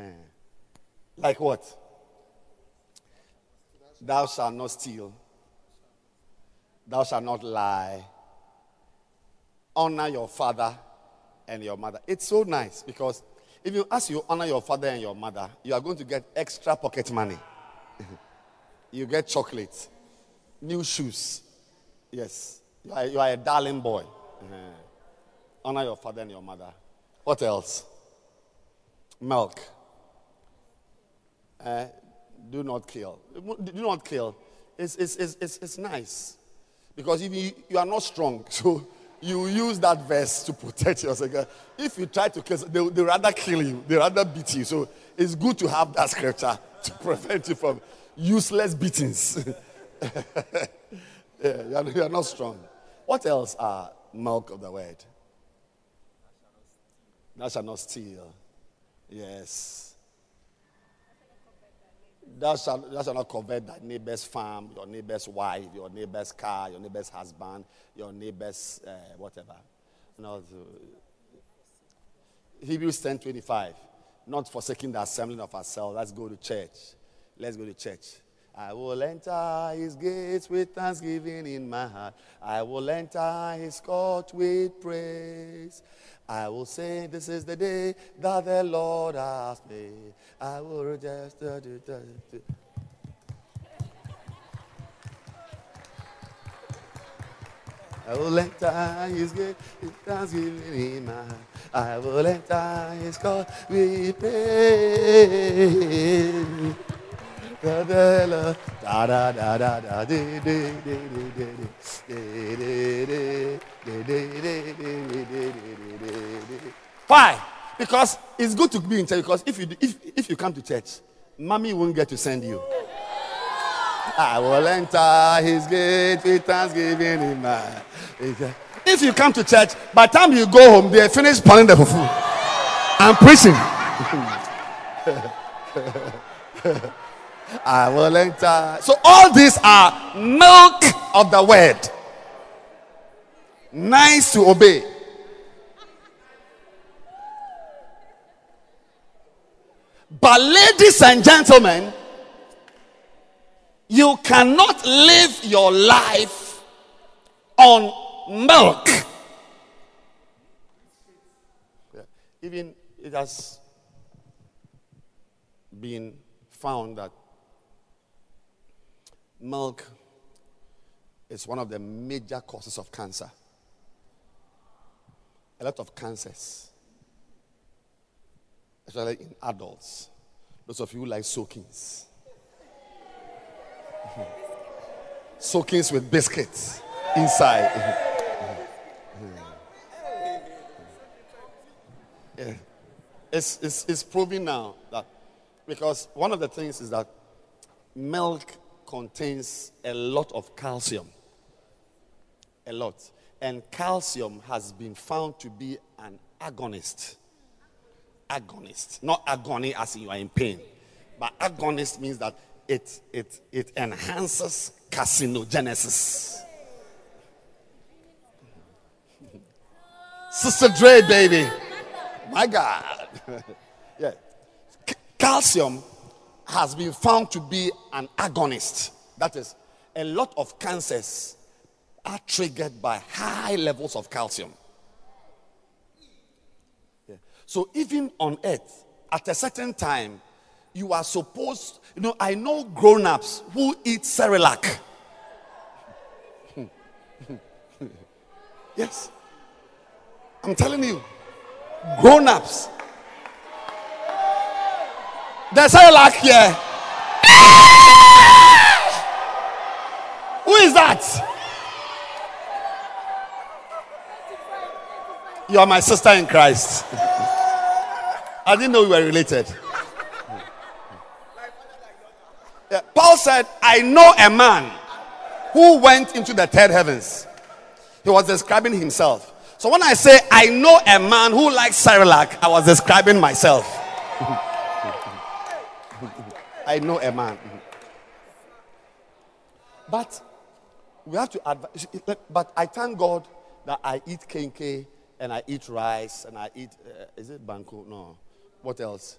Like what? Thou shalt not steal. Thou shalt not lie. Honor your father and your mother. It's so nice because if you ask you honor your father and your mother, you are going to get extra pocket money. you get chocolate, new shoes. Yes, you are, you are a darling boy. Uh-huh. Honor your father and your mother. What else? Milk. Uh, do not kill. Do not kill. It's, it's, it's, it's, it's nice. Because if you, you are not strong, so you use that verse to protect yourself. If you try to kill, they, they rather kill you, they rather beat you. So it's good to have that scripture to prevent you from useless beatings. yeah, you are, you are not strong. What else are milk of the word? Thou shalt not steal. Yes. Thou shalt, thou shalt not covet thy neighbor's farm, your neighbor's wife, your neighbor's car, your neighbor's husband, your neighbor's uh, whatever. You know, Hebrews 10 25. Not forsaking the assembling of ourselves. Let's go to church. Let's go to church. I will enter his gates with thanksgiving in my heart. I will enter his court with praise. I will say, This is the day that the Lord has made. I will do. I will enter his gate with thanksgiving in my heart. I will enter his praise. Da da da da da da de de de de de de de de de Why? Because it's good to be in church. Because if you if if you come to church, mommy won't get to send you. I will enter his gate with thanksgiving in my. If you come to church, by the time you go home, they finish pounding the fufu. I'm preaching. I will enter. So all these are milk of the word. Nice to obey. But ladies and gentlemen, you cannot live your life on milk. Even it has been found that milk is one of the major causes of cancer. A lot of cancers, especially in adults. Those of you like soakings. soakings with biscuits inside. yeah. It's, it's, it's proving now that because one of the things is that milk contains a lot of calcium. A lot. And calcium has been found to be an agonist. Agonist. Not agony as you are in pain. But agonist means that it, it, it enhances carcinogenesis. Sister Dre, baby. My God. yeah. C- calcium has been found to be an agonist. That is, a lot of cancers are triggered by high levels of calcium. Yeah. So, even on earth, at a certain time, you are supposed, you know, I know grown ups who eat Cerelac. yes. I'm telling you, grown ups there's lack here. Who is that? You are my sister in Christ. I didn't know we were related. Yeah, Paul said, I know a man who went into the third heavens. He was describing himself. So when I say I know a man who likes Cerelac, I was describing myself. I know a man. But we have to advise. But I thank God that I eat kenkey and I eat rice and I eat. Uh, is it banku? No. What else?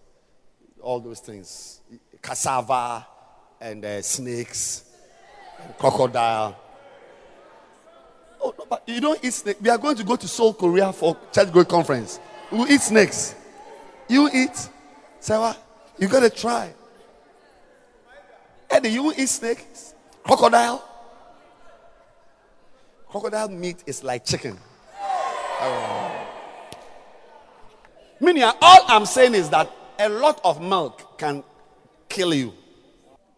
All those things. Cassava and uh, snakes, and crocodile. Oh, no, but you don't eat snake. We are going to go to Seoul, Korea for church going conference. We eat snakes. You eat. Sarah, you got to try. Eddie, you eat snakes? Crocodile? Crocodile meat is like chicken. Oh. All I'm saying is that a lot of milk can kill you.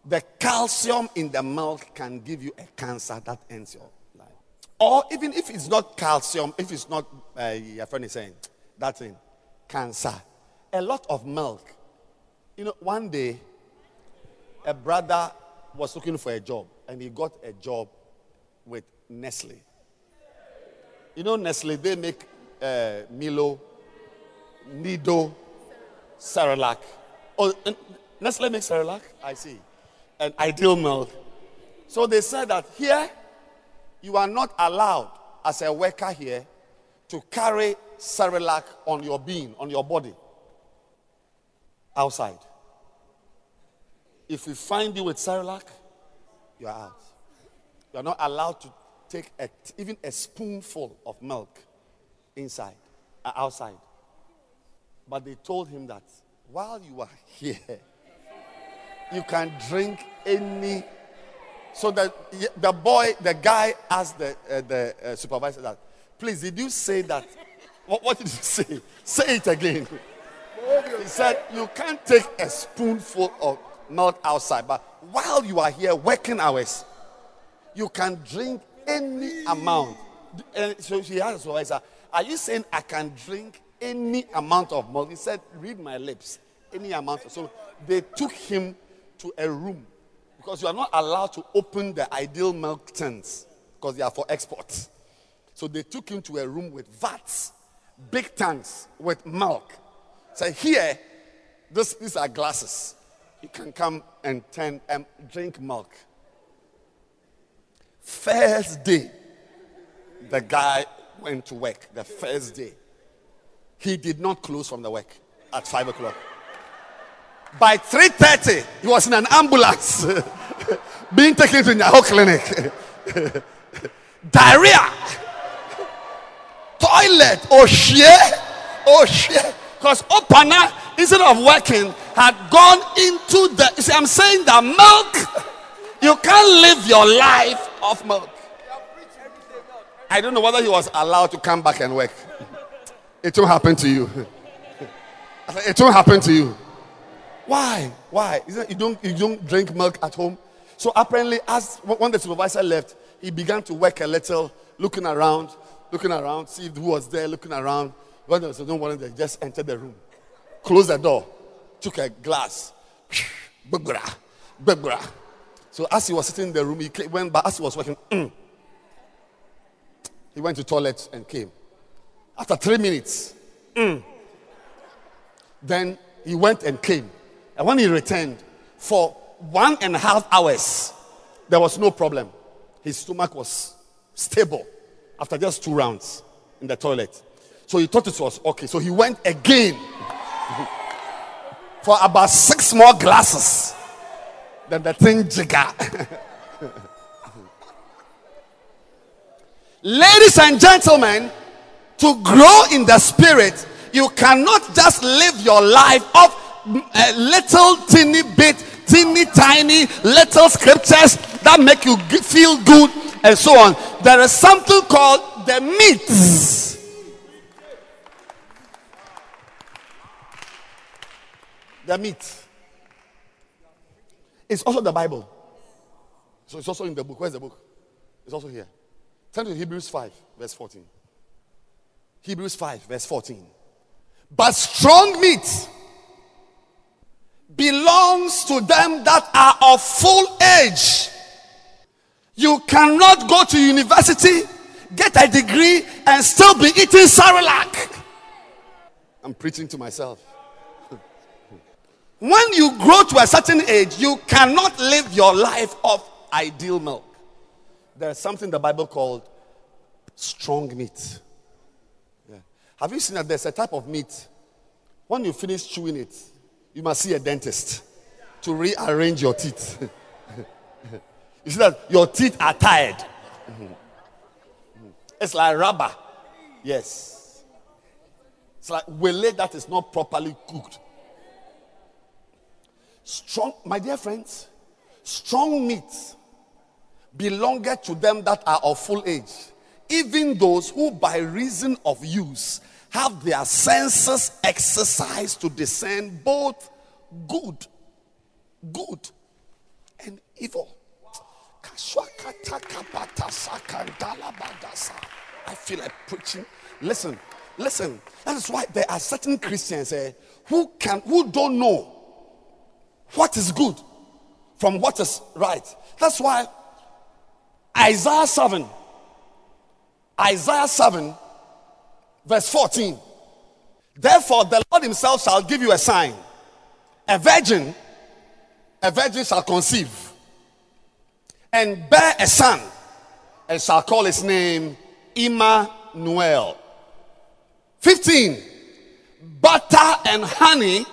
The calcium in the milk can give you a cancer that ends your life. Or even if it's not calcium, if it's not, uh, your friend is saying, that thing, cancer. A lot of milk. You know, one day, a brother was looking for a job and he got a job with Nestle. You know, Nestle, they make uh, Milo, Nido, Cerelac. Oh, Nestle makes Cerelac? I see. And ideal milk. So they said that here, you are not allowed as a worker here to carry Cerelac on your being, on your body, outside. If we find you with Cerelac, you are out. You are not allowed to take a, even a spoonful of milk inside, uh, outside. But they told him that while you are here, you can drink any. So that the boy, the guy asked the, uh, the uh, supervisor that, please, did you say that? What, what did you say? Say it again. He said, you can't take a spoonful of milk outside, but while you are here working hours, you can drink any amount. And so she asked the supervisor, Are you saying I can drink any amount of milk? He said, Read my lips. Any amount. So they took him to a room because you are not allowed to open the ideal milk tins because they are for export. So they took him to a room with vats, big tanks with milk. So here, this, these are glasses. You can come and turn and um, drink milk. First day, the guy went to work. The first day, he did not close from the work at five o'clock. By three thirty, he was in an ambulance being taken to Nyaho clinic. Diarrhea, toilet, oh shit, oh shit. Because Opana, instead of working, had gone into the. You see, I'm saying that milk, you can't live your life off milk. I don't know whether he was allowed to come back and work. It won't happen to you. It won't happen to you. Why? Why? Isn't you don't you don't drink milk at home? So apparently, as when the supervisor left, he began to work a little, looking around, looking around, see who was there, looking around. When there was no one there, just entered the room, closed the door, took a glass, so as he was sitting in the room, he went back. As he was working, mm, he went to toilet and came. After three minutes, mm, then he went and came. And when he returned, for one and a half hours, there was no problem. His stomach was stable after just two rounds in the toilet. So he thought it was okay. So he went again for about six more glasses. Then the thing jigger. Ladies and gentlemen, to grow in the spirit, you cannot just live your life off mm, a little teeny bit, teeny tiny little scriptures that make you feel good and so on. There is something called the meats. The meat. It's also the Bible. So it's also in the book. Where's the book? It's also here. Turn to Hebrews 5, verse 14. Hebrews 5, verse 14. But strong meat belongs to them that are of full age. You cannot go to university, get a degree, and still be eating Cerelac. I'm preaching to myself. When you grow to a certain age, you cannot live your life off ideal milk. There's something the Bible called strong meat. Yeah. Have you seen that there's a type of meat? When you finish chewing it, you must see a dentist to rearrange your teeth. you see that your teeth are tired. It's like rubber. Yes. It's like wele that is not properly cooked. Strong, my dear friends, strong meat belongeth to them that are of full age, even those who by reason of use have their senses exercised to discern both good, good and evil. I feel like preaching. Listen, listen. That is why there are certain Christians eh, who can who don't know what is good from what is right. That's why Isaiah 7, Isaiah 7 verse 14. Therefore, the Lord Himself shall give you a sign. A virgin, a virgin shall conceive and bear a son, and shall call his name Emmanuel. 15. Butter and honey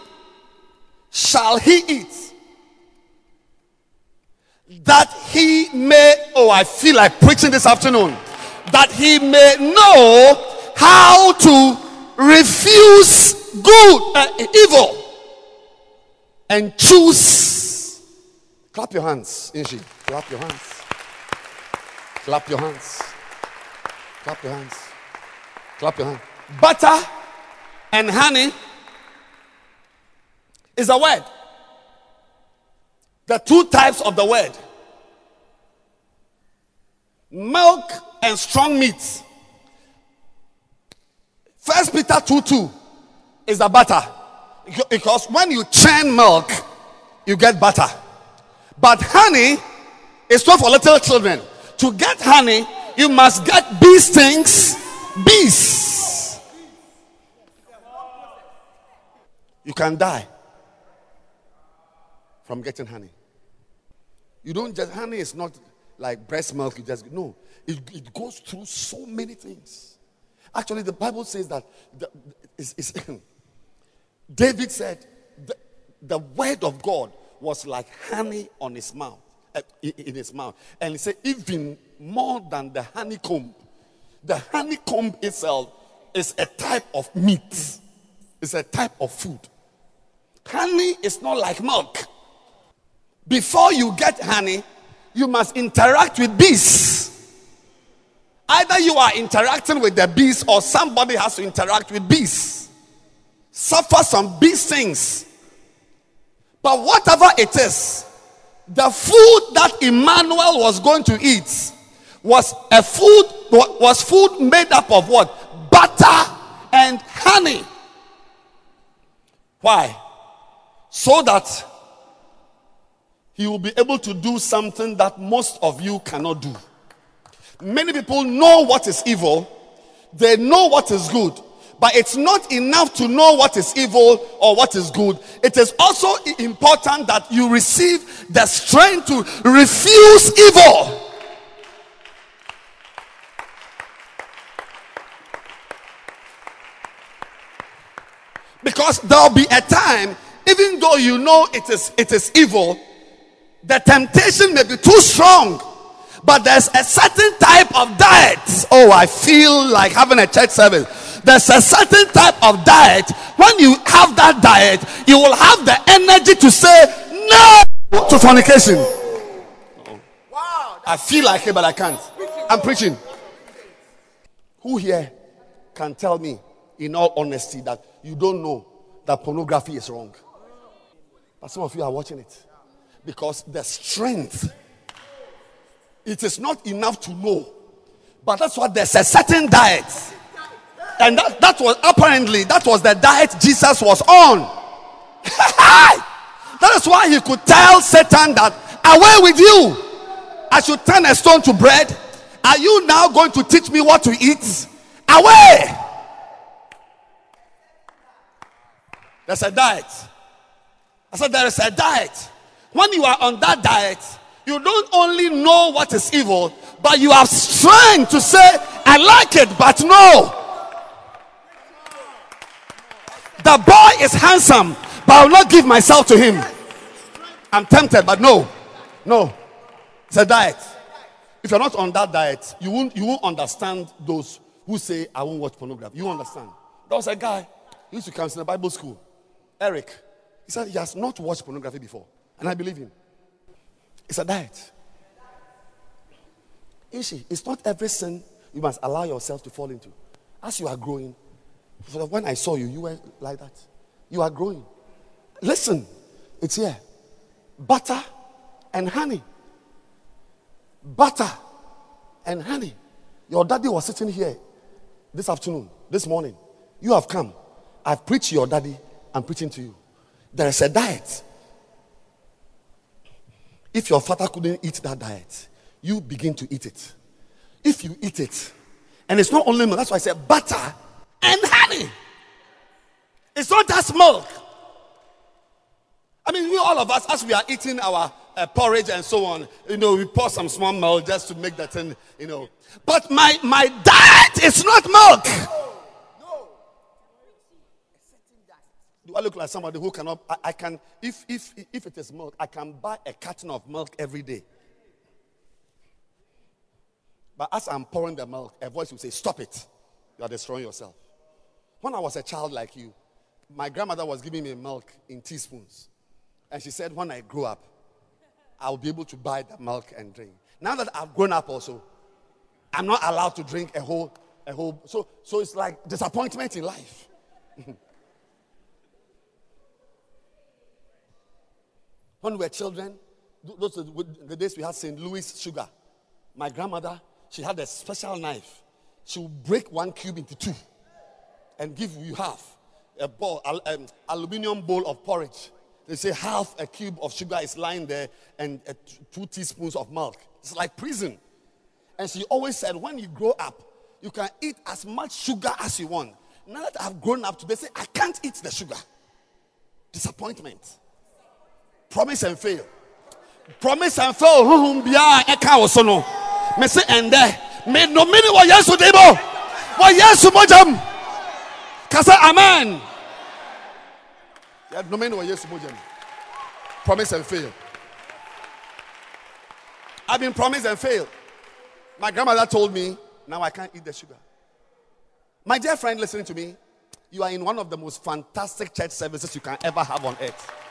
shall he eat, that he may, oh, I feel like preaching this afternoon, that he may know how to refuse good, uh, evil, and choose. Clap your hands, Inji. Clap your hands. Clap your hands. Clap your hands. Clap your hands. Butter and honey is a word. The two types of the word milk and strong meat First Peter 2 2 is the butter. Because when you churn milk, you get butter. But honey is not for little children. To get honey, you must get bee stings, bees. You can die from getting honey. You don't just, honey is not like breast milk, you just, no. It, it goes through so many things. Actually, the Bible says that the, it's, it's David said the, the, word of God was like honey on his mouth, uh, in his mouth. And he said, even more than the honeycomb, the honeycomb itself is a type of meat, it's a type of food. Honey is not like milk. Before you get honey, you must interact with bees. Either you are interacting with the bees or somebody has to interact with bees. Suffer some bee stings. But whatever it is, the food that Emmanuel was going to eat was a food was food made up of what? Butter and honey. Why? So that he will be able to do something that most of you cannot do. Many people know what is evil, they know what is good, but it's not enough to know what is evil or what is good. It is also important that you receive the strength to refuse evil. Because there'll be a time, even though you know it is it is evil, the temptation may be too strong but there's a certain type of diet. Oh, I feel like having a church service. There's a certain type of diet. When you have that diet, you will have the energy to say no to fornication. Wow, I feel like it, but I can't. I'm preaching. Who here can tell me, in all honesty, that you don't know that pornography is wrong? But some of you are watching it because the strength it is not enough to know. But that's what there's a certain diet. And that, that was apparently that was the diet Jesus was on. that is why he could tell Satan that away with you. I should turn a stone to bread. Are you now going to teach me what to eat? Away. There's a diet. I said, There is a diet. When you are on that diet, you don't only know what is evil, but you have strength to say, I like it, but no. The boy is handsome, but I will not give myself to him. I'm tempted, but no. No. It's a diet. If you're not on that diet, you won't, you won't understand those who say, I won't watch pornography. You understand. There was a guy, used to come to the Bible school. Eric. He said he has not watched pornography before. And I believe him. It's a diet. Ishi, it's not every sin you must allow yourself to fall into. As you are growing, when I saw you, you were like that. You are growing. Listen, it's here. Butter and honey. Butter and honey. Your daddy was sitting here this afternoon, this morning. You have come. I've preached your daddy I'm preaching to you. There is a diet. If your father couldn't eat that diet, you begin to eat it. If you eat it, and it's not only milk, that's why I said butter and honey. It's not just milk. I mean, we all of us, as we are eating our uh, porridge and so on, you know, we pour some small milk just to make that thing, you know. But my my diet is not milk. Do I look like somebody who cannot? I, I, can, if, if, if it is milk, I can buy a carton of milk every day. But as I'm pouring the milk, a voice will say, Stop it. You are destroying yourself. When I was a child like you, my grandmother was giving me milk in teaspoons. And she said, When I grow up, I'll be able to buy the milk and drink. Now that I've grown up also, I'm not allowed to drink a whole, a whole. So, so it's like disappointment in life. When we were children, those the days we had St. Louis sugar. My grandmother, she had a special knife. She would break one cube into two and give you half a bowl, an aluminium bowl of porridge. They say half a cube of sugar is lying there and uh, two teaspoons of milk. It's like prison. And she always said, when you grow up, you can eat as much sugar as you want. Now that I've grown up they say, I can't eat the sugar. Disappointment. Promise and fail. Promise and fail. Huhum bia eka woso Me say ende. Me no mini wa yesu debo. Wa yesu mojam. Kasa amen. Yeah, no mini wa yesu mojam. Promise and fail. I've been promised and failed. My grandmother told me, now I can't eat the sugar. My dear friend listening to me, you are in one of the most fantastic church services you can ever have on earth.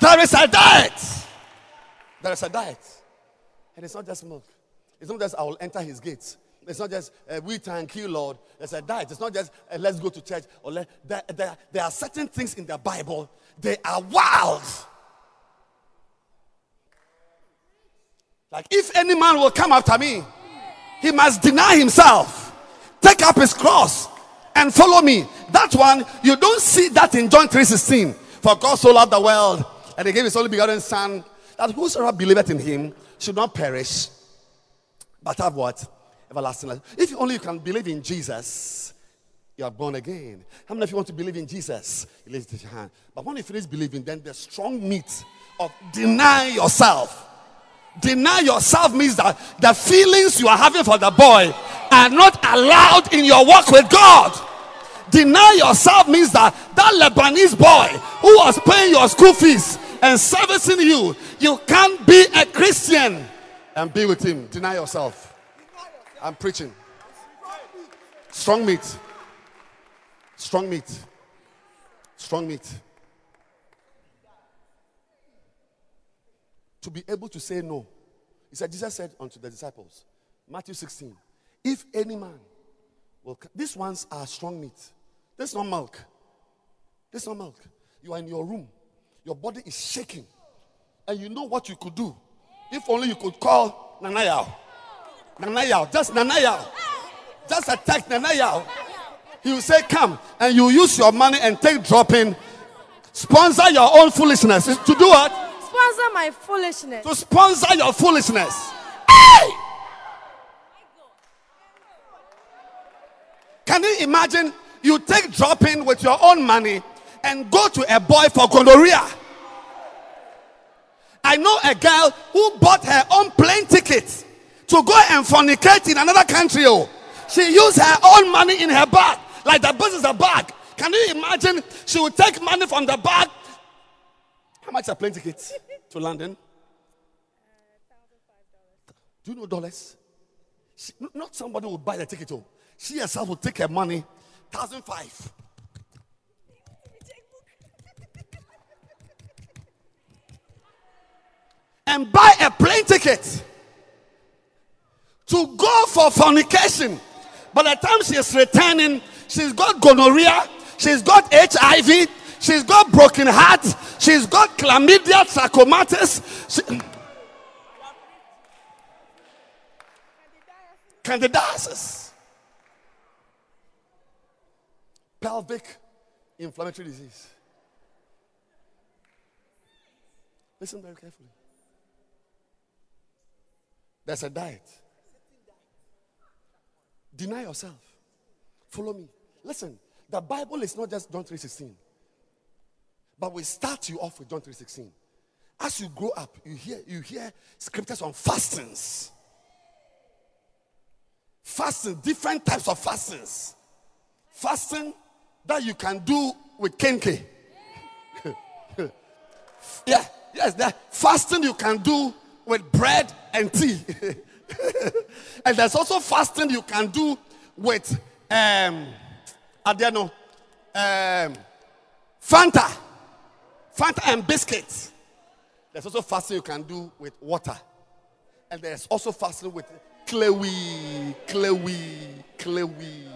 There is a diet. There is a diet. And it's not just milk. It's not just I will enter his gates. It's not just uh, we thank you, Lord. There's a diet. It's not just uh, let's go to church or let, there, there, there are certain things in the Bible. They are wild. Like if any man will come after me, he must deny himself, take up his cross, and follow me. That one you don't see that in John 3:16. For God so loved the world and he gave his only begotten Son, that whosoever believeth in him should not perish, but have what? Everlasting life. If only you can believe in Jesus, you are born again. How many of you want to believe in Jesus? You lift your hand. But when you finish believing, then the strong meat of deny yourself. Deny yourself means that the feelings you are having for the boy are not allowed in your walk with God. Deny yourself means that that Lebanese boy who was paying your school fees and servicing you, you can't be a Christian and be with him. Deny yourself. I'm preaching. Strong meat. Strong meat. Strong meat. To be able to say no. He said, Jesus said unto the disciples, Matthew 16, if any man will, these ones are strong meat. This is not milk. This is not milk. You are in your room. Your body is shaking. And you know what you could do. If only you could call Nanayao. Nanayao. Just Nanayao. Just a text, and now he will say, Come, and you use your money and take dropping. Sponsor your own foolishness. To do what? Sponsor my foolishness. To sponsor your foolishness. Hey! Can you imagine you take dropping with your own money and go to a boy for gonorrhea? I know a girl who bought her own plane ticket to go and fornicate in another country. Oh, she used her own money in her bag, like the business a bag. Can you imagine? She would take money from the bag. How much is a plane ticket to London? Do you know dollars? She, not somebody will buy the ticket. Oh, she herself will take her money, thousand five. And buy a plane ticket to go for fornication. By the time she is returning, she's got gonorrhea, she's got HIV, she's got broken heart, she's got chlamydia trachomatis. She, candidiasis, pelvic inflammatory disease. Listen very carefully. There's a diet. Deny yourself. Follow me. Listen, the Bible is not just John 3:16. But we start you off with John 3:16. As you grow up, you hear you hear scriptures on fastings. Fasting, different types of fastings. Fasting that you can do with kenkey. yeah, yes, that fasting you can do with bread and tea. and there's also fasting you can do with um I don't know um Fanta. Fanta and biscuits. There's also fasting you can do with water. And there's also fasting with Chloe, Chloe, Chloe.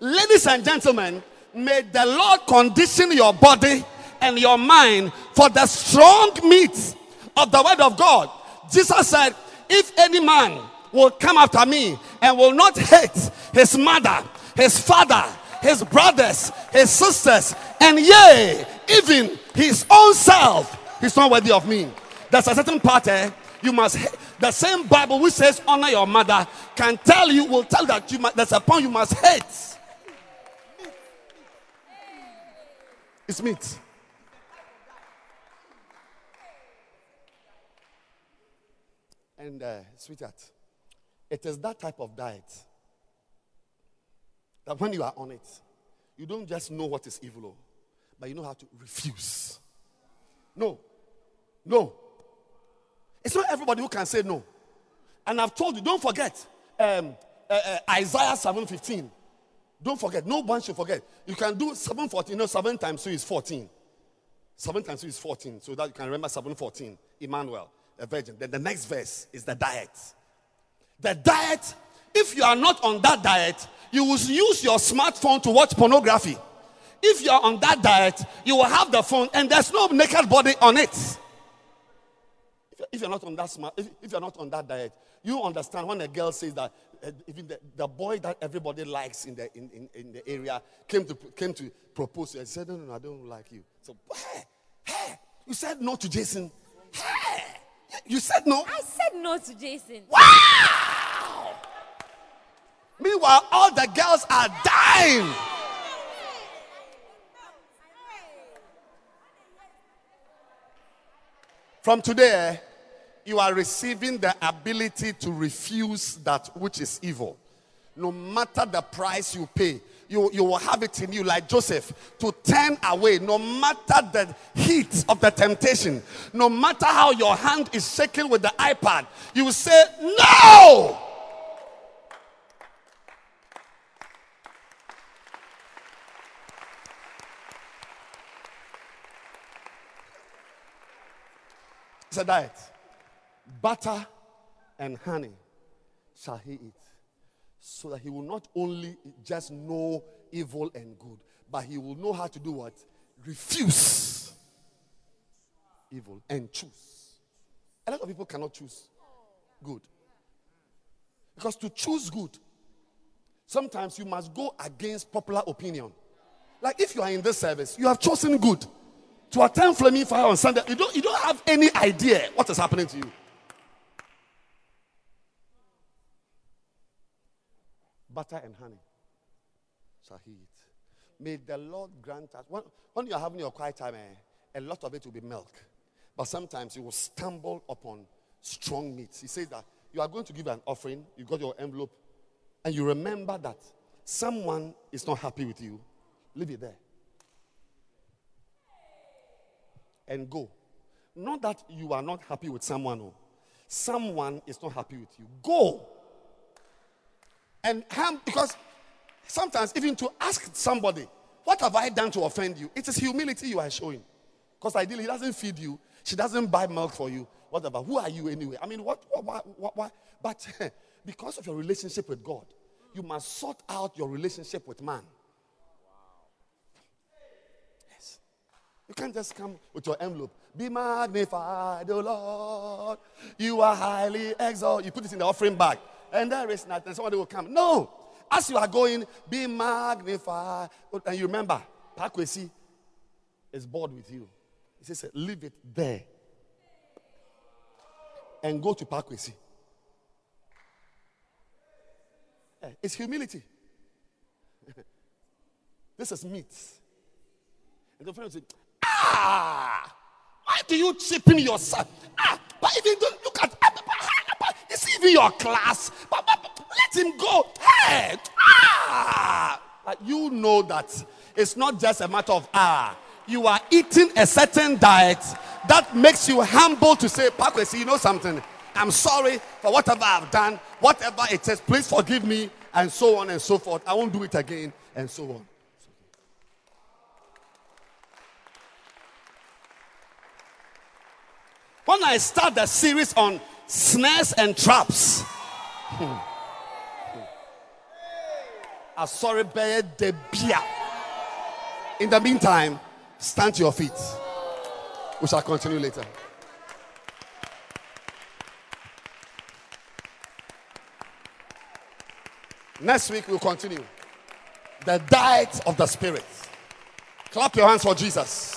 Ladies and gentlemen, may the Lord condition your body and your mind for the strong meat of the word of God. Jesus said, If any man will come after me and will not hate his mother, his father, his brothers, his sisters, and yea, even his own self, he's not worthy of me. There's a certain part eh, you must hate. The same Bible which says honor your mother can tell you, will tell that you must, there's a point you must hate. It's meat. And uh, sweetheart, it is that type of diet that when you are on it, you don't just know what is evil, oh, but you know how to refuse. No, no. It's not everybody who can say no. And I've told you, don't forget um, uh, uh, Isaiah 7:15. Don't forget. No one should forget. You can do 7:14. You know, seven times two is 14. Seven times two is 14. So that you can remember 7:14. Emmanuel, a virgin. Then the next verse is the diet. The diet. If you are not on that diet, you will use your smartphone to watch pornography. If you are on that diet, you will have the phone and there's no naked body on it. If you're not on that smart, if, if, you're not on that diet, you understand when a girl says that uh, even the, the, boy that everybody likes in the in, in, in, the area came to came to propose to her and said, No, no, no, I don't like you. So hey, hey, you said no to Jason. Hey, you said no. I said no to Jason. Wow! Meanwhile, all the girls are dying. From today, you are receiving the ability to refuse that which is evil. No matter the price you pay, you, you will have it in you, like Joseph, to turn away, no matter the heat of the temptation, no matter how your hand is shaking with the iPad, you will say, No! It's a diet. Butter and honey shall he eat. So that he will not only just know evil and good, but he will know how to do what? Refuse evil and choose. A lot of people cannot choose good. Because to choose good Sometimes you must go against popular opinion. Like if you are in this service, you have chosen good to attend Flaming Fire on Sunday. You don't, you don't have any idea what is happening to you. Butter and honey shall he eat. May the Lord grant us. When, when you are having your quiet time, eh, a lot of it will be milk. But sometimes you will stumble upon strong meats. He says that you are going to give an offering, you got your envelope, and you remember that someone is not happy with you, leave it there. And go. Not that you are not happy with someone, oh. someone is not happy with you. Go. And ham, because sometimes even to ask somebody, What have I done to offend you? It is humility you are showing. Because ideally, he doesn't feed you, she doesn't buy milk for you, whatever. Who are you anyway? I mean, what, what, what, what? But because of your relationship with God, you must sort out your relationship with man. Yes. You can't just come with your envelope. Be magnified, O Lord. You are highly exalted. You put it in the offering bag, and there is nothing. Somebody will come. No. As you are going, be magnified. And you remember, Pakwesi is bored with you. He says, leave it there. And go to Pakwesi. Eh, it's humility. this is meat. And the friend said, Ah, why do you cheapen yourself? Ah, but even look at even your class. But, but, but let him go. Hey, ah, you know that it's not just a matter of ah. You are eating a certain diet that makes you humble to say, Pakwesi, you know something? I'm sorry for whatever I've done, whatever it is, please forgive me, and so on and so forth. I won't do it again, and so on. When I start the series on snares and traps, hmm. a sorry bed de. In the meantime, stand to your feet. We shall continue later. Next week we'll continue. The diet of the Spirit. Clap your hands for Jesus.